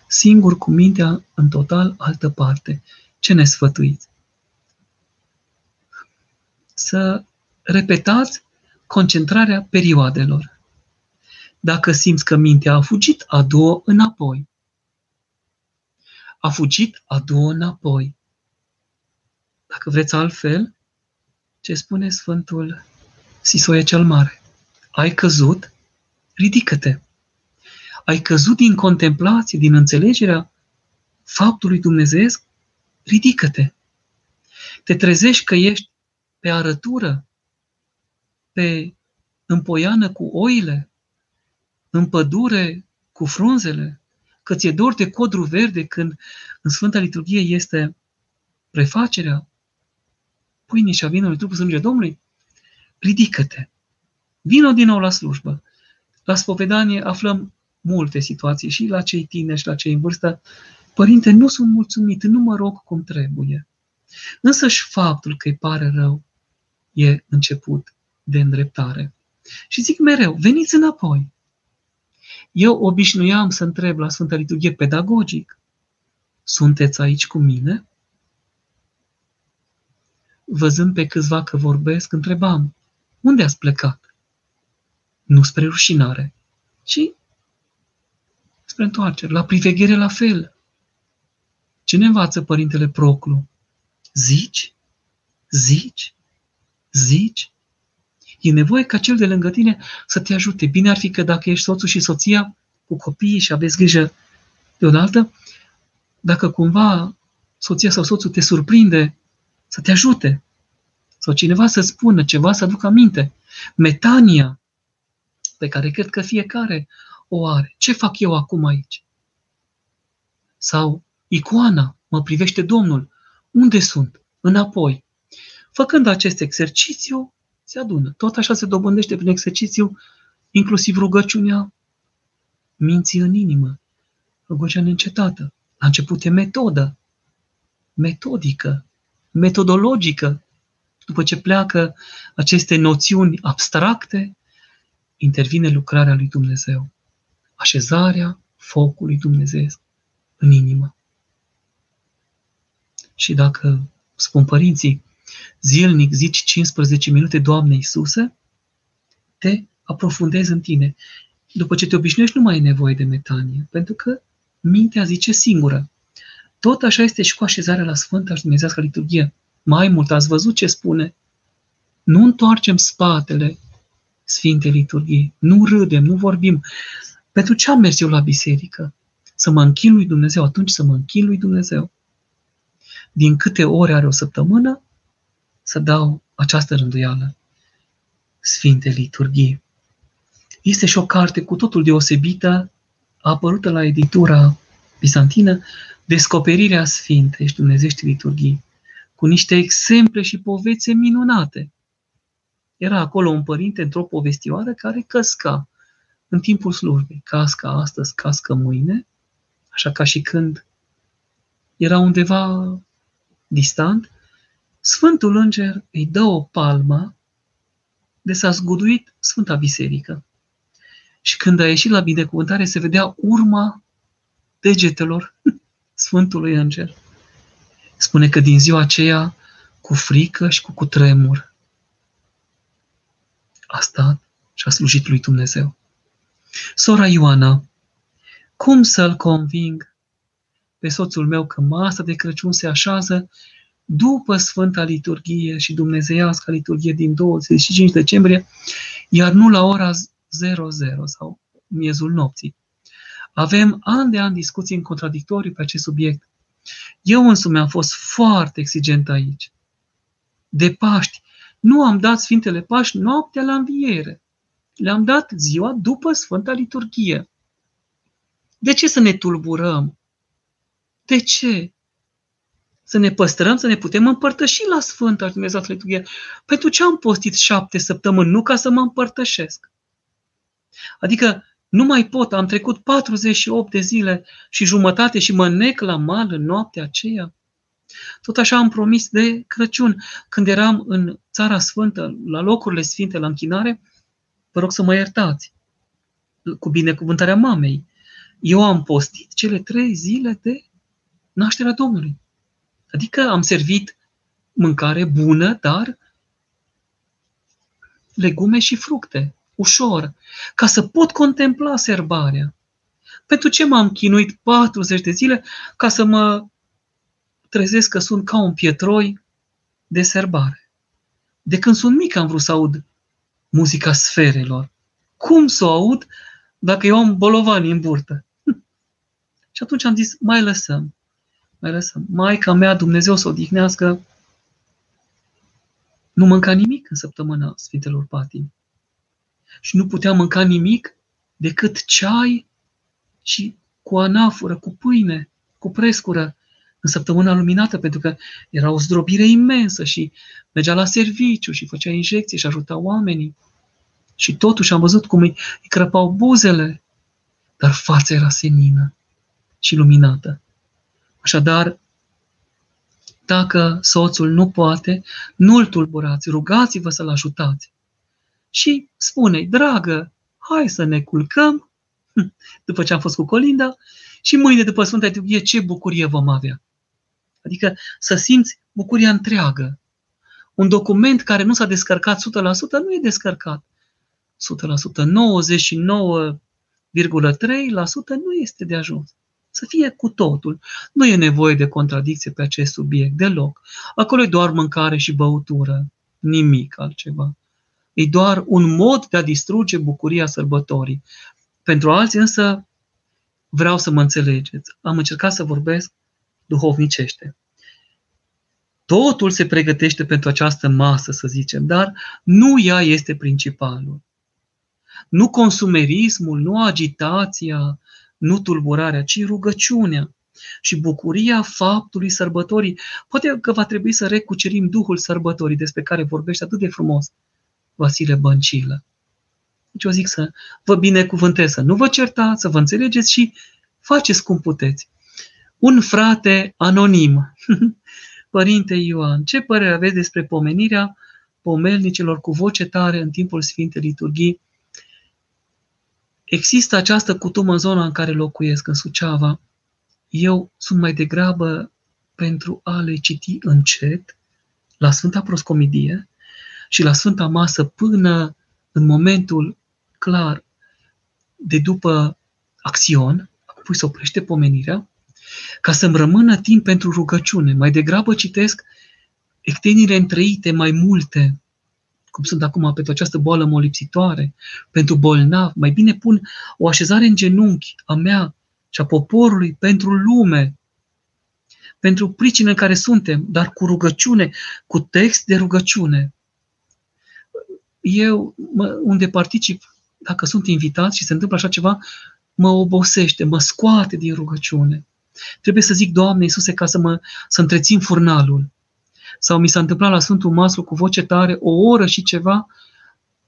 singur cu mintea în total altă parte. Ce ne sfătuiți? Să repetați concentrarea perioadelor. Dacă simți că mintea a fugit, adu-o înapoi. A fugit, adu-o înapoi. Dacă vreți altfel, ce spune Sfântul Sisoie cel Mare? Ai căzut? Ridică-te! Ai căzut din contemplație, din înțelegerea faptului Dumnezeu? Ridică-te! Te trezești că ești pe arătură, pe împoiană cu oile, în pădure cu frunzele, că ți-e dor de codru verde când în Sfânta Liturghie este prefacerea pâinii și a vinului trupul sânge Domnului, ridică-te. Vino din nou la slujbă. La spovedanie aflăm multe situații și la cei tineri și la cei în vârstă. Părinte, nu sunt mulțumit, nu mă rog cum trebuie. Însă și faptul că îi pare rău e început de îndreptare. Și zic mereu, veniți înapoi. Eu obișnuiam să întreb la Sfânta Liturghie pedagogic, sunteți aici cu mine? Văzând pe câțiva că vorbesc, întrebam, unde ați plecat? Nu spre rușinare, ci spre întoarcere, la priveghere la fel. Ce ne învață Părintele Proclu? Zici? Zici? Zici? E nevoie ca cel de lângă tine să te ajute. Bine ar fi că dacă ești soțul și soția cu copiii și aveți grijă de o altă, dacă cumva soția sau soțul te surprinde, să te ajute. Sau cineva să spună ceva, să aducă aminte. Metania, pe care cred că fiecare o are. Ce fac eu acum aici? Sau icoana, mă privește Domnul. Unde sunt? Înapoi. Făcând acest exercițiu, se adună. Tot așa se dobândește prin exercițiu, inclusiv rugăciunea minții în inimă, rugăciunea neîncetată. La început e metodă, metodică, metodologică. După ce pleacă aceste noțiuni abstracte, intervine lucrarea lui Dumnezeu. Așezarea focului Dumnezeu în inimă. Și dacă, spun părinții, zilnic zici 15 minute, Doamne Iisuse, te aprofundezi în tine. După ce te obișnuiești, nu mai ai nevoie de metanie, pentru că mintea zice singură. Tot așa este și cu așezarea la Sfânta și Dumnezească Liturghie. Mai mult, ați văzut ce spune? Nu întoarcem spatele Sfintei Liturghii, nu râdem, nu vorbim. Pentru ce am mers eu la biserică? Să mă închin lui Dumnezeu, atunci să mă închin lui Dumnezeu. Din câte ore are o săptămână, să dau această rânduială Sfinte Liturghii. Este și o carte cu totul deosebită, apărută la editura bizantină, Descoperirea Sfintei și Dumnezești Liturghii, cu niște exemple și povețe minunate. Era acolo un părinte într-o povestioară care căsca în timpul slujbei. Cască astăzi, cască mâine, așa ca și când era undeva distant, Sfântul Înger îi dă o palmă de s-a zguduit Sfânta Biserică. Și când a ieșit la binecuvântare, se vedea urma degetelor *laughs* Sfântului Înger. Spune că din ziua aceea, cu frică și cu cutremur, a stat și a slujit lui Dumnezeu. Sora Ioana, cum să-l conving pe soțul meu că masa de Crăciun se așează după Sfânta Liturghie și Dumnezeiasca Liturghie din 25 decembrie, iar nu la ora 00 sau miezul nopții. Avem ani de ani discuții în contradictoriu pe acest subiect. Eu însumi am fost foarte exigent aici. De Paști, nu am dat Sfintele Paști noaptea la înviere. Le-am dat ziua după Sfânta Liturghie. De ce să ne tulburăm? De ce? Să ne păstrăm, să ne putem împărtăși la Sfânta Dumnezeu Liturghie. Pentru ce am postit șapte săptămâni? Nu ca să mă împărtășesc. Adică nu mai pot, am trecut 48 de zile și jumătate și mă nec la mal în noaptea aceea. Tot așa am promis de Crăciun. Când eram în Țara Sfântă, la locurile sfinte, la închinare, vă rog să mă iertați, cu binecuvântarea mamei. Eu am postit cele trei zile de nașterea Domnului. Adică am servit mâncare bună, dar legume și fructe, ușor, ca să pot contempla serbarea. Pentru ce m-am chinuit 40 de zile ca să mă trezesc că sunt ca un pietroi de serbare. De când sunt mic am vrut să aud muzica sferelor. Cum să o aud dacă eu am bolovani în burtă? Hm. *laughs* Și atunci am zis, mai lăsăm, mai lăsăm. Maica mea, Dumnezeu să o odihnească, nu mânca nimic în săptămâna Sfintelor Patimi. Și nu putea mânca nimic decât ceai și cu anafură, cu pâine, cu prescură, în săptămâna luminată, pentru că era o zdrobire imensă și mergea la serviciu și făcea injecții și ajuta oamenii. Și totuși am văzut cum îi, îi crăpau buzele, dar fața era senină și luminată. Așadar, dacă soțul nu poate, nu-l tulburați, rugați-vă să-l ajutați. Și spune dragă, hai să ne culcăm, *laughs* după ce am fost cu Colinda, și mâine după Sfânta Liturghie ce bucurie vom avea. Adică să simți bucuria întreagă. Un document care nu s-a descărcat 100% nu e descărcat. 100%, 99,3% nu este de ajuns. Să fie cu totul. Nu e nevoie de contradicție pe acest subiect, deloc. Acolo e doar mâncare și băutură, nimic altceva. E doar un mod de a distruge bucuria sărbătorii. Pentru alții însă vreau să mă înțelegeți. Am încercat să vorbesc duhovnicește. Totul se pregătește pentru această masă, să zicem, dar nu ea este principalul. Nu consumerismul, nu agitația, nu tulburarea, ci rugăciunea și bucuria faptului sărbătorii. Poate că va trebui să recucerim Duhul sărbătorii despre care vorbește atât de frumos Vasile Băncilă. Deci eu zic să vă binecuvântez, să nu vă certați, să vă înțelegeți și faceți cum puteți. Un frate anonim. *laughs* Părinte Ioan, ce părere aveți despre pomenirea pomelnicilor cu voce tare în timpul Sfintei Liturghii Există această cutumă în zona în care locuiesc, în Suceava. Eu sunt mai degrabă pentru a le citi încet, la Sfânta Proscomidie și la Sfânta Masă până în momentul clar de după acțion, apoi se oprește pomenirea, ca să-mi rămână timp pentru rugăciune. Mai degrabă citesc ectenile întreite mai multe, cum sunt acum pentru această boală molipsitoare, pentru bolnav, mai bine pun o așezare în genunchi a mea și a poporului pentru lume, pentru pricine în care suntem, dar cu rugăciune, cu text de rugăciune. Eu, mă, unde particip, dacă sunt invitat și se întâmplă așa ceva, mă obosește, mă scoate din rugăciune. Trebuie să zic, Doamne Iisuse, ca să mă să întrețin furnalul sau mi s-a întâmplat la Sfântul Maslu cu voce tare, o oră și ceva,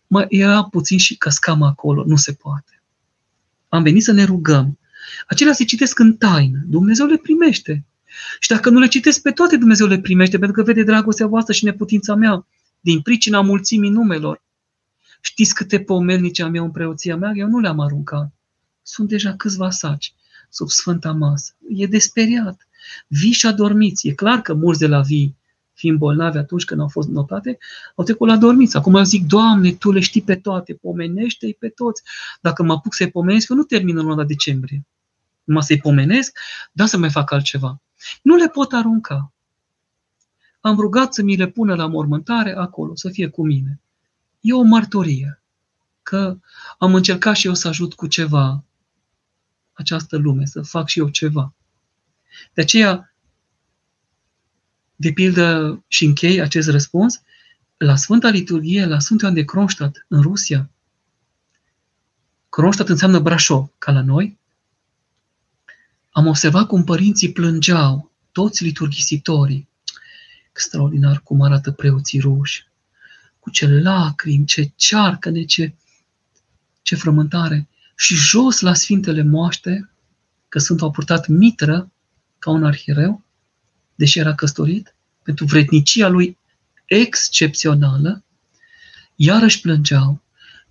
mă, era puțin și căscam acolo, nu se poate. Am venit să ne rugăm. Acelea se citesc în taină. Dumnezeu le primește. Și dacă nu le citesc pe toate, Dumnezeu le primește, pentru că vede dragostea voastră și neputința mea, din pricina mulțimii numelor. Știți câte pomelnice am eu în preoția mea? Eu nu le-am aruncat. Sunt deja câțiva saci sub Sfânta Masă. E desperiat. Vii și adormiți. E clar că mulți de la vii fiind bolnavi atunci când au fost notate, au trecut la dormiți. Acum eu zic, Doamne, Tu le știi pe toate, pomenește-i pe toți. Dacă mă apuc să-i pomenesc, eu nu termin în luna decembrie. Numai să-i pomenesc, da să mai fac altceva. Nu le pot arunca. Am rugat să mi le pună la mormântare acolo, să fie cu mine. E o mărturie că am încercat și eu să ajut cu ceva această lume, să fac și eu ceva. De aceea, de pildă, și închei acest răspuns, la Sfânta Liturghie, la Sfântul Ioan de Kronstadt, în Rusia, Kronstadt înseamnă Brașov, ca la noi, am observat cum părinții plângeau toți liturghisitorii. Extraordinar cum arată preoții ruși. Cu ce lacrimi, ce cearcăne, ce, ce frământare. Și jos la Sfintele Moaște, că Sfântul a purtat mitră ca un arhiereu, deși era căsătorit, pentru vrednicia lui excepțională, iarăși plângeau,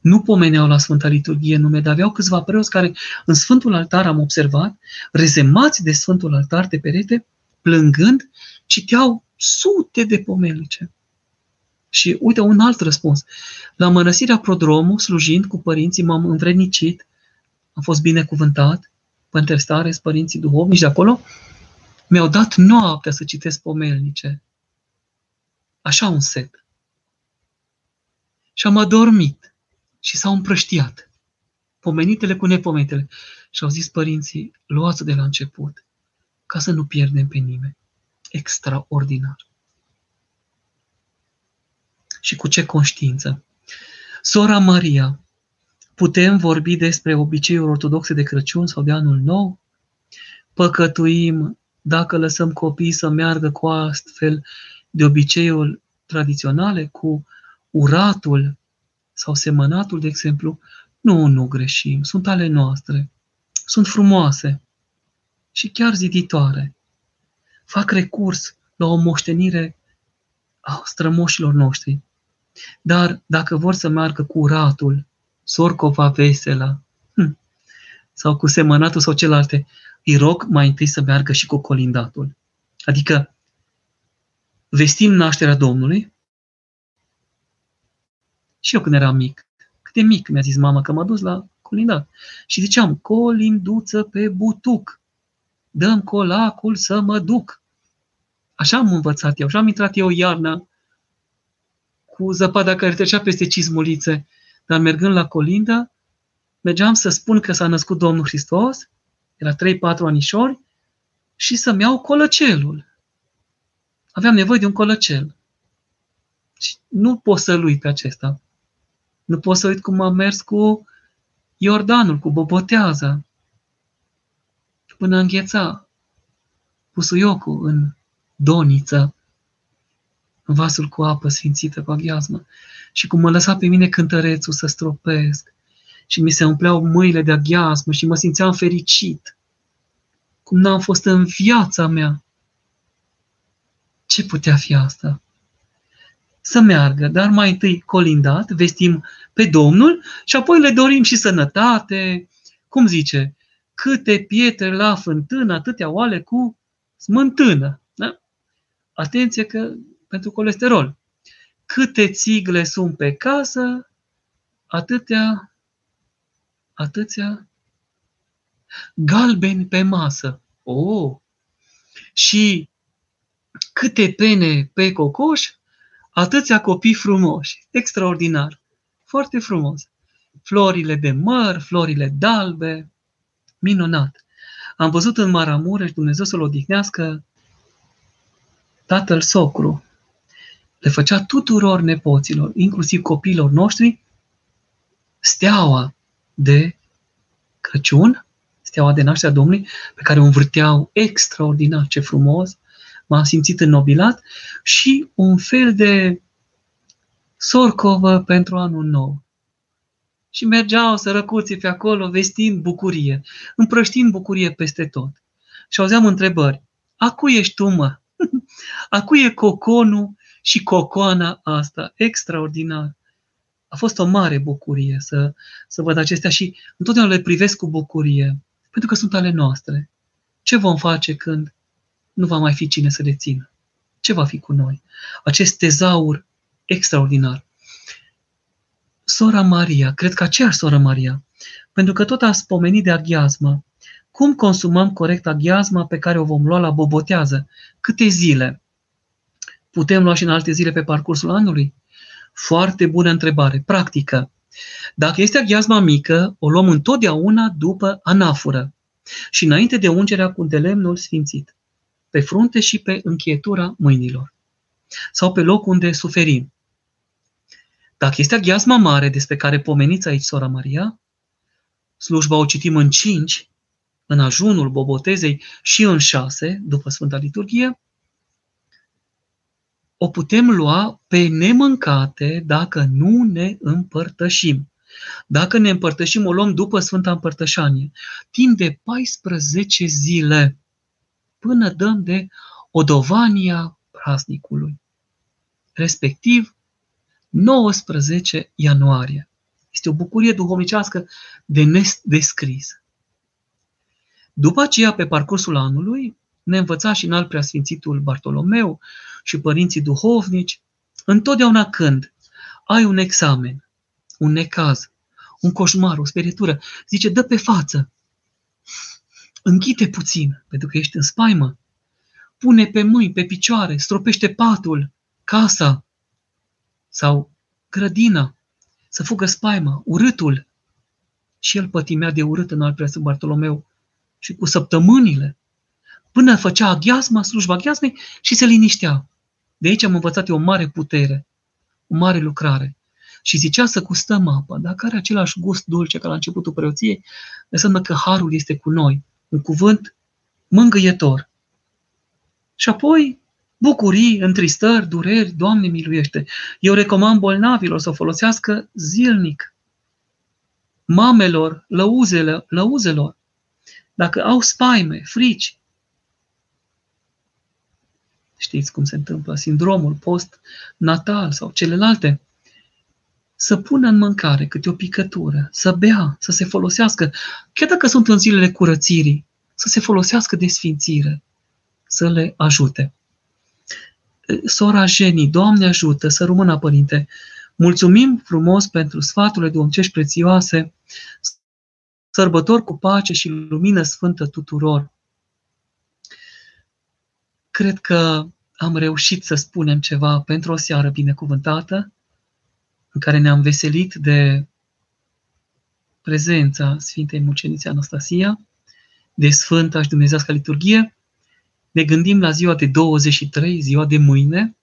nu pomeneau la Sfânta Liturghie nume, dar aveau câțiva preoți care în Sfântul Altar am observat, rezemați de Sfântul Altar de perete, plângând, citeau sute de pomelice. Și uite un alt răspuns. La mănăsirea Prodromul, slujind cu părinții, m-am învrednicit, am fost binecuvântat, Părinte Stares, părinții duhovnici de acolo, mi-au dat noaptea să citesc pomelnice. Așa un set. Și am adormit și s-au împrăștiat. Pomenitele cu nepomenitele. Și au zis părinții, luați de la început, ca să nu pierdem pe nimeni. Extraordinar. Și cu ce conștiință? Sora Maria, putem vorbi despre obiceiuri ortodoxe de Crăciun sau de Anul Nou? Păcătuim dacă lăsăm copiii să meargă cu astfel de obiceiuri tradiționale, cu uratul sau semănatul, de exemplu, nu, nu greșim, sunt ale noastre, sunt frumoase și chiar ziditoare. Fac recurs la o moștenire a strămoșilor noștri. Dar dacă vor să meargă cu uratul, sorcova vesela, hm, sau cu semănatul sau celelalte, îi rog mai întâi să meargă și cu colindatul. Adică vestim nașterea Domnului. Și eu când eram mic, cât de mic mi-a zis mama că m-a dus la colindat. Și ziceam, colinduță pe butuc, dăm colacul să mă duc. Așa am învățat eu, așa am intrat eu iarna cu zăpada care trecea peste cizmulițe, dar mergând la colinda, mergeam să spun că s-a născut Domnul Hristos, era 3-4 anișori, și să-mi iau colăcelul. Aveam nevoie de un colăcel. Și nu pot să-l uit pe acesta. Nu pot să uit cum am mers cu Iordanul, cu Boboteaza, până îngheța pusuiocul în doniță, în vasul cu apă sfințită, cu aghiazmă, și cum mă lăsa pe mine cântărețul să stropesc, și mi se umpleau mâile de aghiazmă și mă simțeam fericit, cum n-am fost în viața mea. Ce putea fi asta? Să meargă, dar mai întâi colindat, vestim pe Domnul și apoi le dorim și sănătate, cum zice, câte pietre la fântână, atâtea oale cu smântână. Da? Atenție că pentru colesterol. Câte țigle sunt pe casă, atâtea, atâția galbeni pe masă. Oh! Și câte pene pe cocoș, atâția copii frumoși. Extraordinar. Foarte frumos. Florile de măr, florile dalbe. Minunat. Am văzut în Maramureș, Dumnezeu să-l odihnească, tatăl socru. Le făcea tuturor nepoților, inclusiv copiilor noștri, steaua de Crăciun, steaua de naștere a Domnului, pe care o învârteau extraordinar, ce frumos, m-am simțit înnobilat, și un fel de sorcovă pentru anul nou. Și mergeau sărăcuții pe acolo vestind bucurie, împrăștind bucurie peste tot. Și auzeam întrebări. A cui ești tu, mă? *laughs* A cui e coconul și cocoana asta? Extraordinar. A fost o mare bucurie să, să văd acestea și întotdeauna le privesc cu bucurie, pentru că sunt ale noastre. Ce vom face când nu va mai fi cine să le țină? Ce va fi cu noi? Acest tezaur extraordinar. Sora Maria, cred că aceeași sora Maria, pentru că tot a spomenit de aghiazmă. Cum consumăm corect aghiazma pe care o vom lua la bobotează? Câte zile? Putem lua și în alte zile pe parcursul anului? Foarte bună întrebare. Practică. Dacă este aghiazma mică, o luăm întotdeauna după anafură și înainte de ungerea cu delemnul sfințit, pe frunte și pe încheietura mâinilor sau pe loc unde suferim. Dacă este aghiazma mare despre care pomeniți aici, sora Maria, slujba o citim în cinci, în ajunul Bobotezei și în șase, după Sfânta Liturghie, o putem lua pe nemâncate dacă nu ne împărtășim. Dacă ne împărtășim, o luăm după Sfânta Împărtășanie. Timp de 14 zile, până dăm de odovania praznicului, respectiv 19 ianuarie. Este o bucurie duhovnicească de nescris. După aceea, pe parcursul anului, ne învăța și în alt preasfințitul Bartolomeu și părinții duhovnici, întotdeauna când ai un examen, un necaz, un coșmar, o sperietură, zice, dă pe față, închide puțin, pentru că ești în spaimă, pune pe mâini, pe picioare, stropește patul, casa sau grădina, să fugă spaima, urâtul. Și el pătimea de urât în al preasă Bartolomeu și cu săptămânile, până făcea aghiazma, slujba aghiazmei și se liniștea. De aici am învățat eu o mare putere, o mare lucrare. Și zicea să gustăm apă, dacă are același gust dulce ca la începutul preoției, înseamnă că harul este cu noi. Un cuvânt mângâietor. Și apoi bucurii, întristări, dureri, Doamne miluiește. Eu recomand bolnavilor să folosească zilnic mamelor, lăuzele, lăuzelor, dacă au spaime, frici, știți cum se întâmplă, sindromul post-natal sau celelalte, să pună în mâncare câte o picătură, să bea, să se folosească, chiar dacă sunt în zilele curățirii, să se folosească de sfințire, să le ajute. Sora Jenny, Doamne ajută, să rămână, Părinte, mulțumim frumos pentru sfaturile domcești prețioase, sărbători cu pace și lumină sfântă tuturor. Cred că am reușit să spunem ceva pentru o seară binecuvântată, în care ne-am veselit de prezența Sfintei Mucenițe Anastasia, de Sfânta și Dumnezească Liturghie, ne gândim la ziua de 23, ziua de mâine,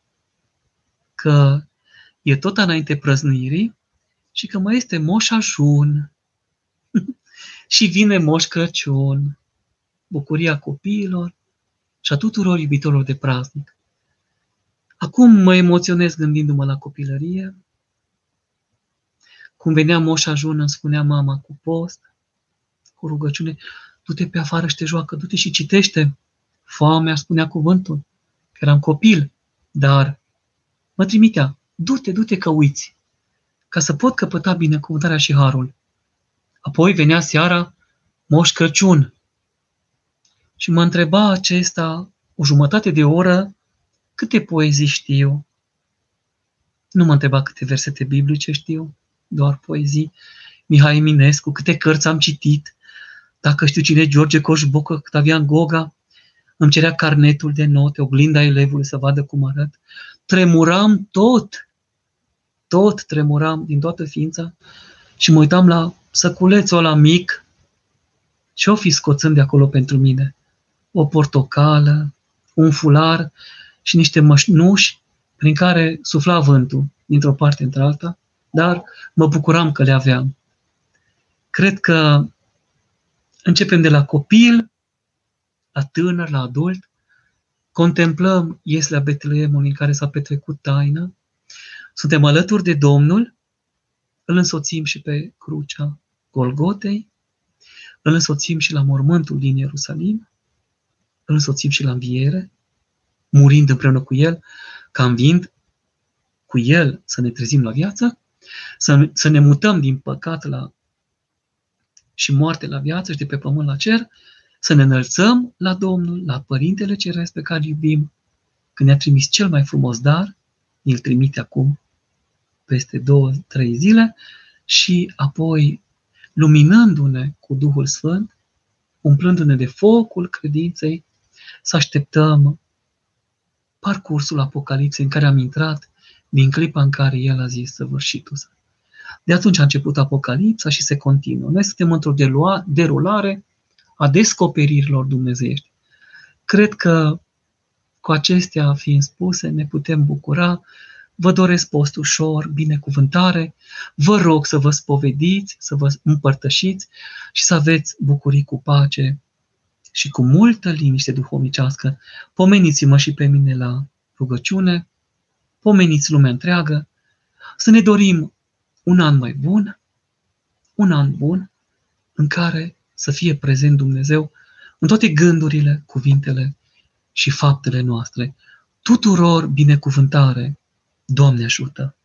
că e tot înainte prăznuirii și că mai este Moș Ajun. *laughs* Și vine Moș Crăciun, bucuria copiilor și a tuturor iubitorilor de praznic. Acum mă emoționez gândindu-mă la copilărie, cum venea Moș Ajun, îmi spunea mama cu post, cu rugăciune, du-te pe afară și te joacă, du-te și citește. Foamea spunea cuvântul, că eram copil, dar mă trimitea, du-te, du-te că uiți, ca să pot căpăta binecuvântarea și harul. Apoi venea seara Moș Crăciun și mă întreba acesta o jumătate de oră câte poezii știu. Nu mă întreba câte versete biblice știu, doar poezii. Mihai Eminescu, câte cărți am citit, dacă știu cine George Coșbucă, Octavian Goga, îmi cerea carnetul de note, oglinda elevului să vadă cum arăt. Tremuram tot, tot tremuram din toată ființa și mă uitam la săculețul ăla mic și o fi scoțând de acolo pentru mine. O portocală, un fular și niște mășnuși prin care sufla vântul dintr-o parte într-alta, dar mă bucuram că le aveam. Cred că începem de la copil, la tânăr, la adult, contemplăm Ieslea Betleemului în care s-a petrecut taina, suntem alături de Domnul, îl însoțim și pe crucea Golgotei, îl însoțim și la mormântul din Ierusalim, îl însoțim și la înviere, murind împreună cu El, ca învind cu El să ne trezim la viață, să, să ne mutăm din păcat la și moarte la viață și de pe pământ la cer, să ne înălțăm la Domnul, la Părintele Ceresc pe care iubim, când ne-a trimis cel mai frumos dar, îl trimite acum peste două, trei zile și apoi luminându-ne cu Duhul Sfânt, umplându-ne de focul credinței, să așteptăm parcursul Apocalipsei în care am intrat din clipa în care El a zis săvârșitul său. De atunci a început Apocalipsa și se continuă. Noi suntem într-o derulare a descoperirilor dumnezeiești. Cred că cu acestea fiind spuse, ne putem bucura. Vă doresc post ușor, binecuvântare. Vă rog să vă spovediți, să vă împărtășiți și să aveți bucurii cu pace și cu multă liniște duhovnicească, pomeniți-mă și pe mine la rugăciune, pomeniți lumea întreagă, să ne dorim un an mai bun, un an bun în care să fie prezent Dumnezeu în toate gândurile, cuvintele și faptele noastre. Tuturor binecuvântare, Doamne ajută!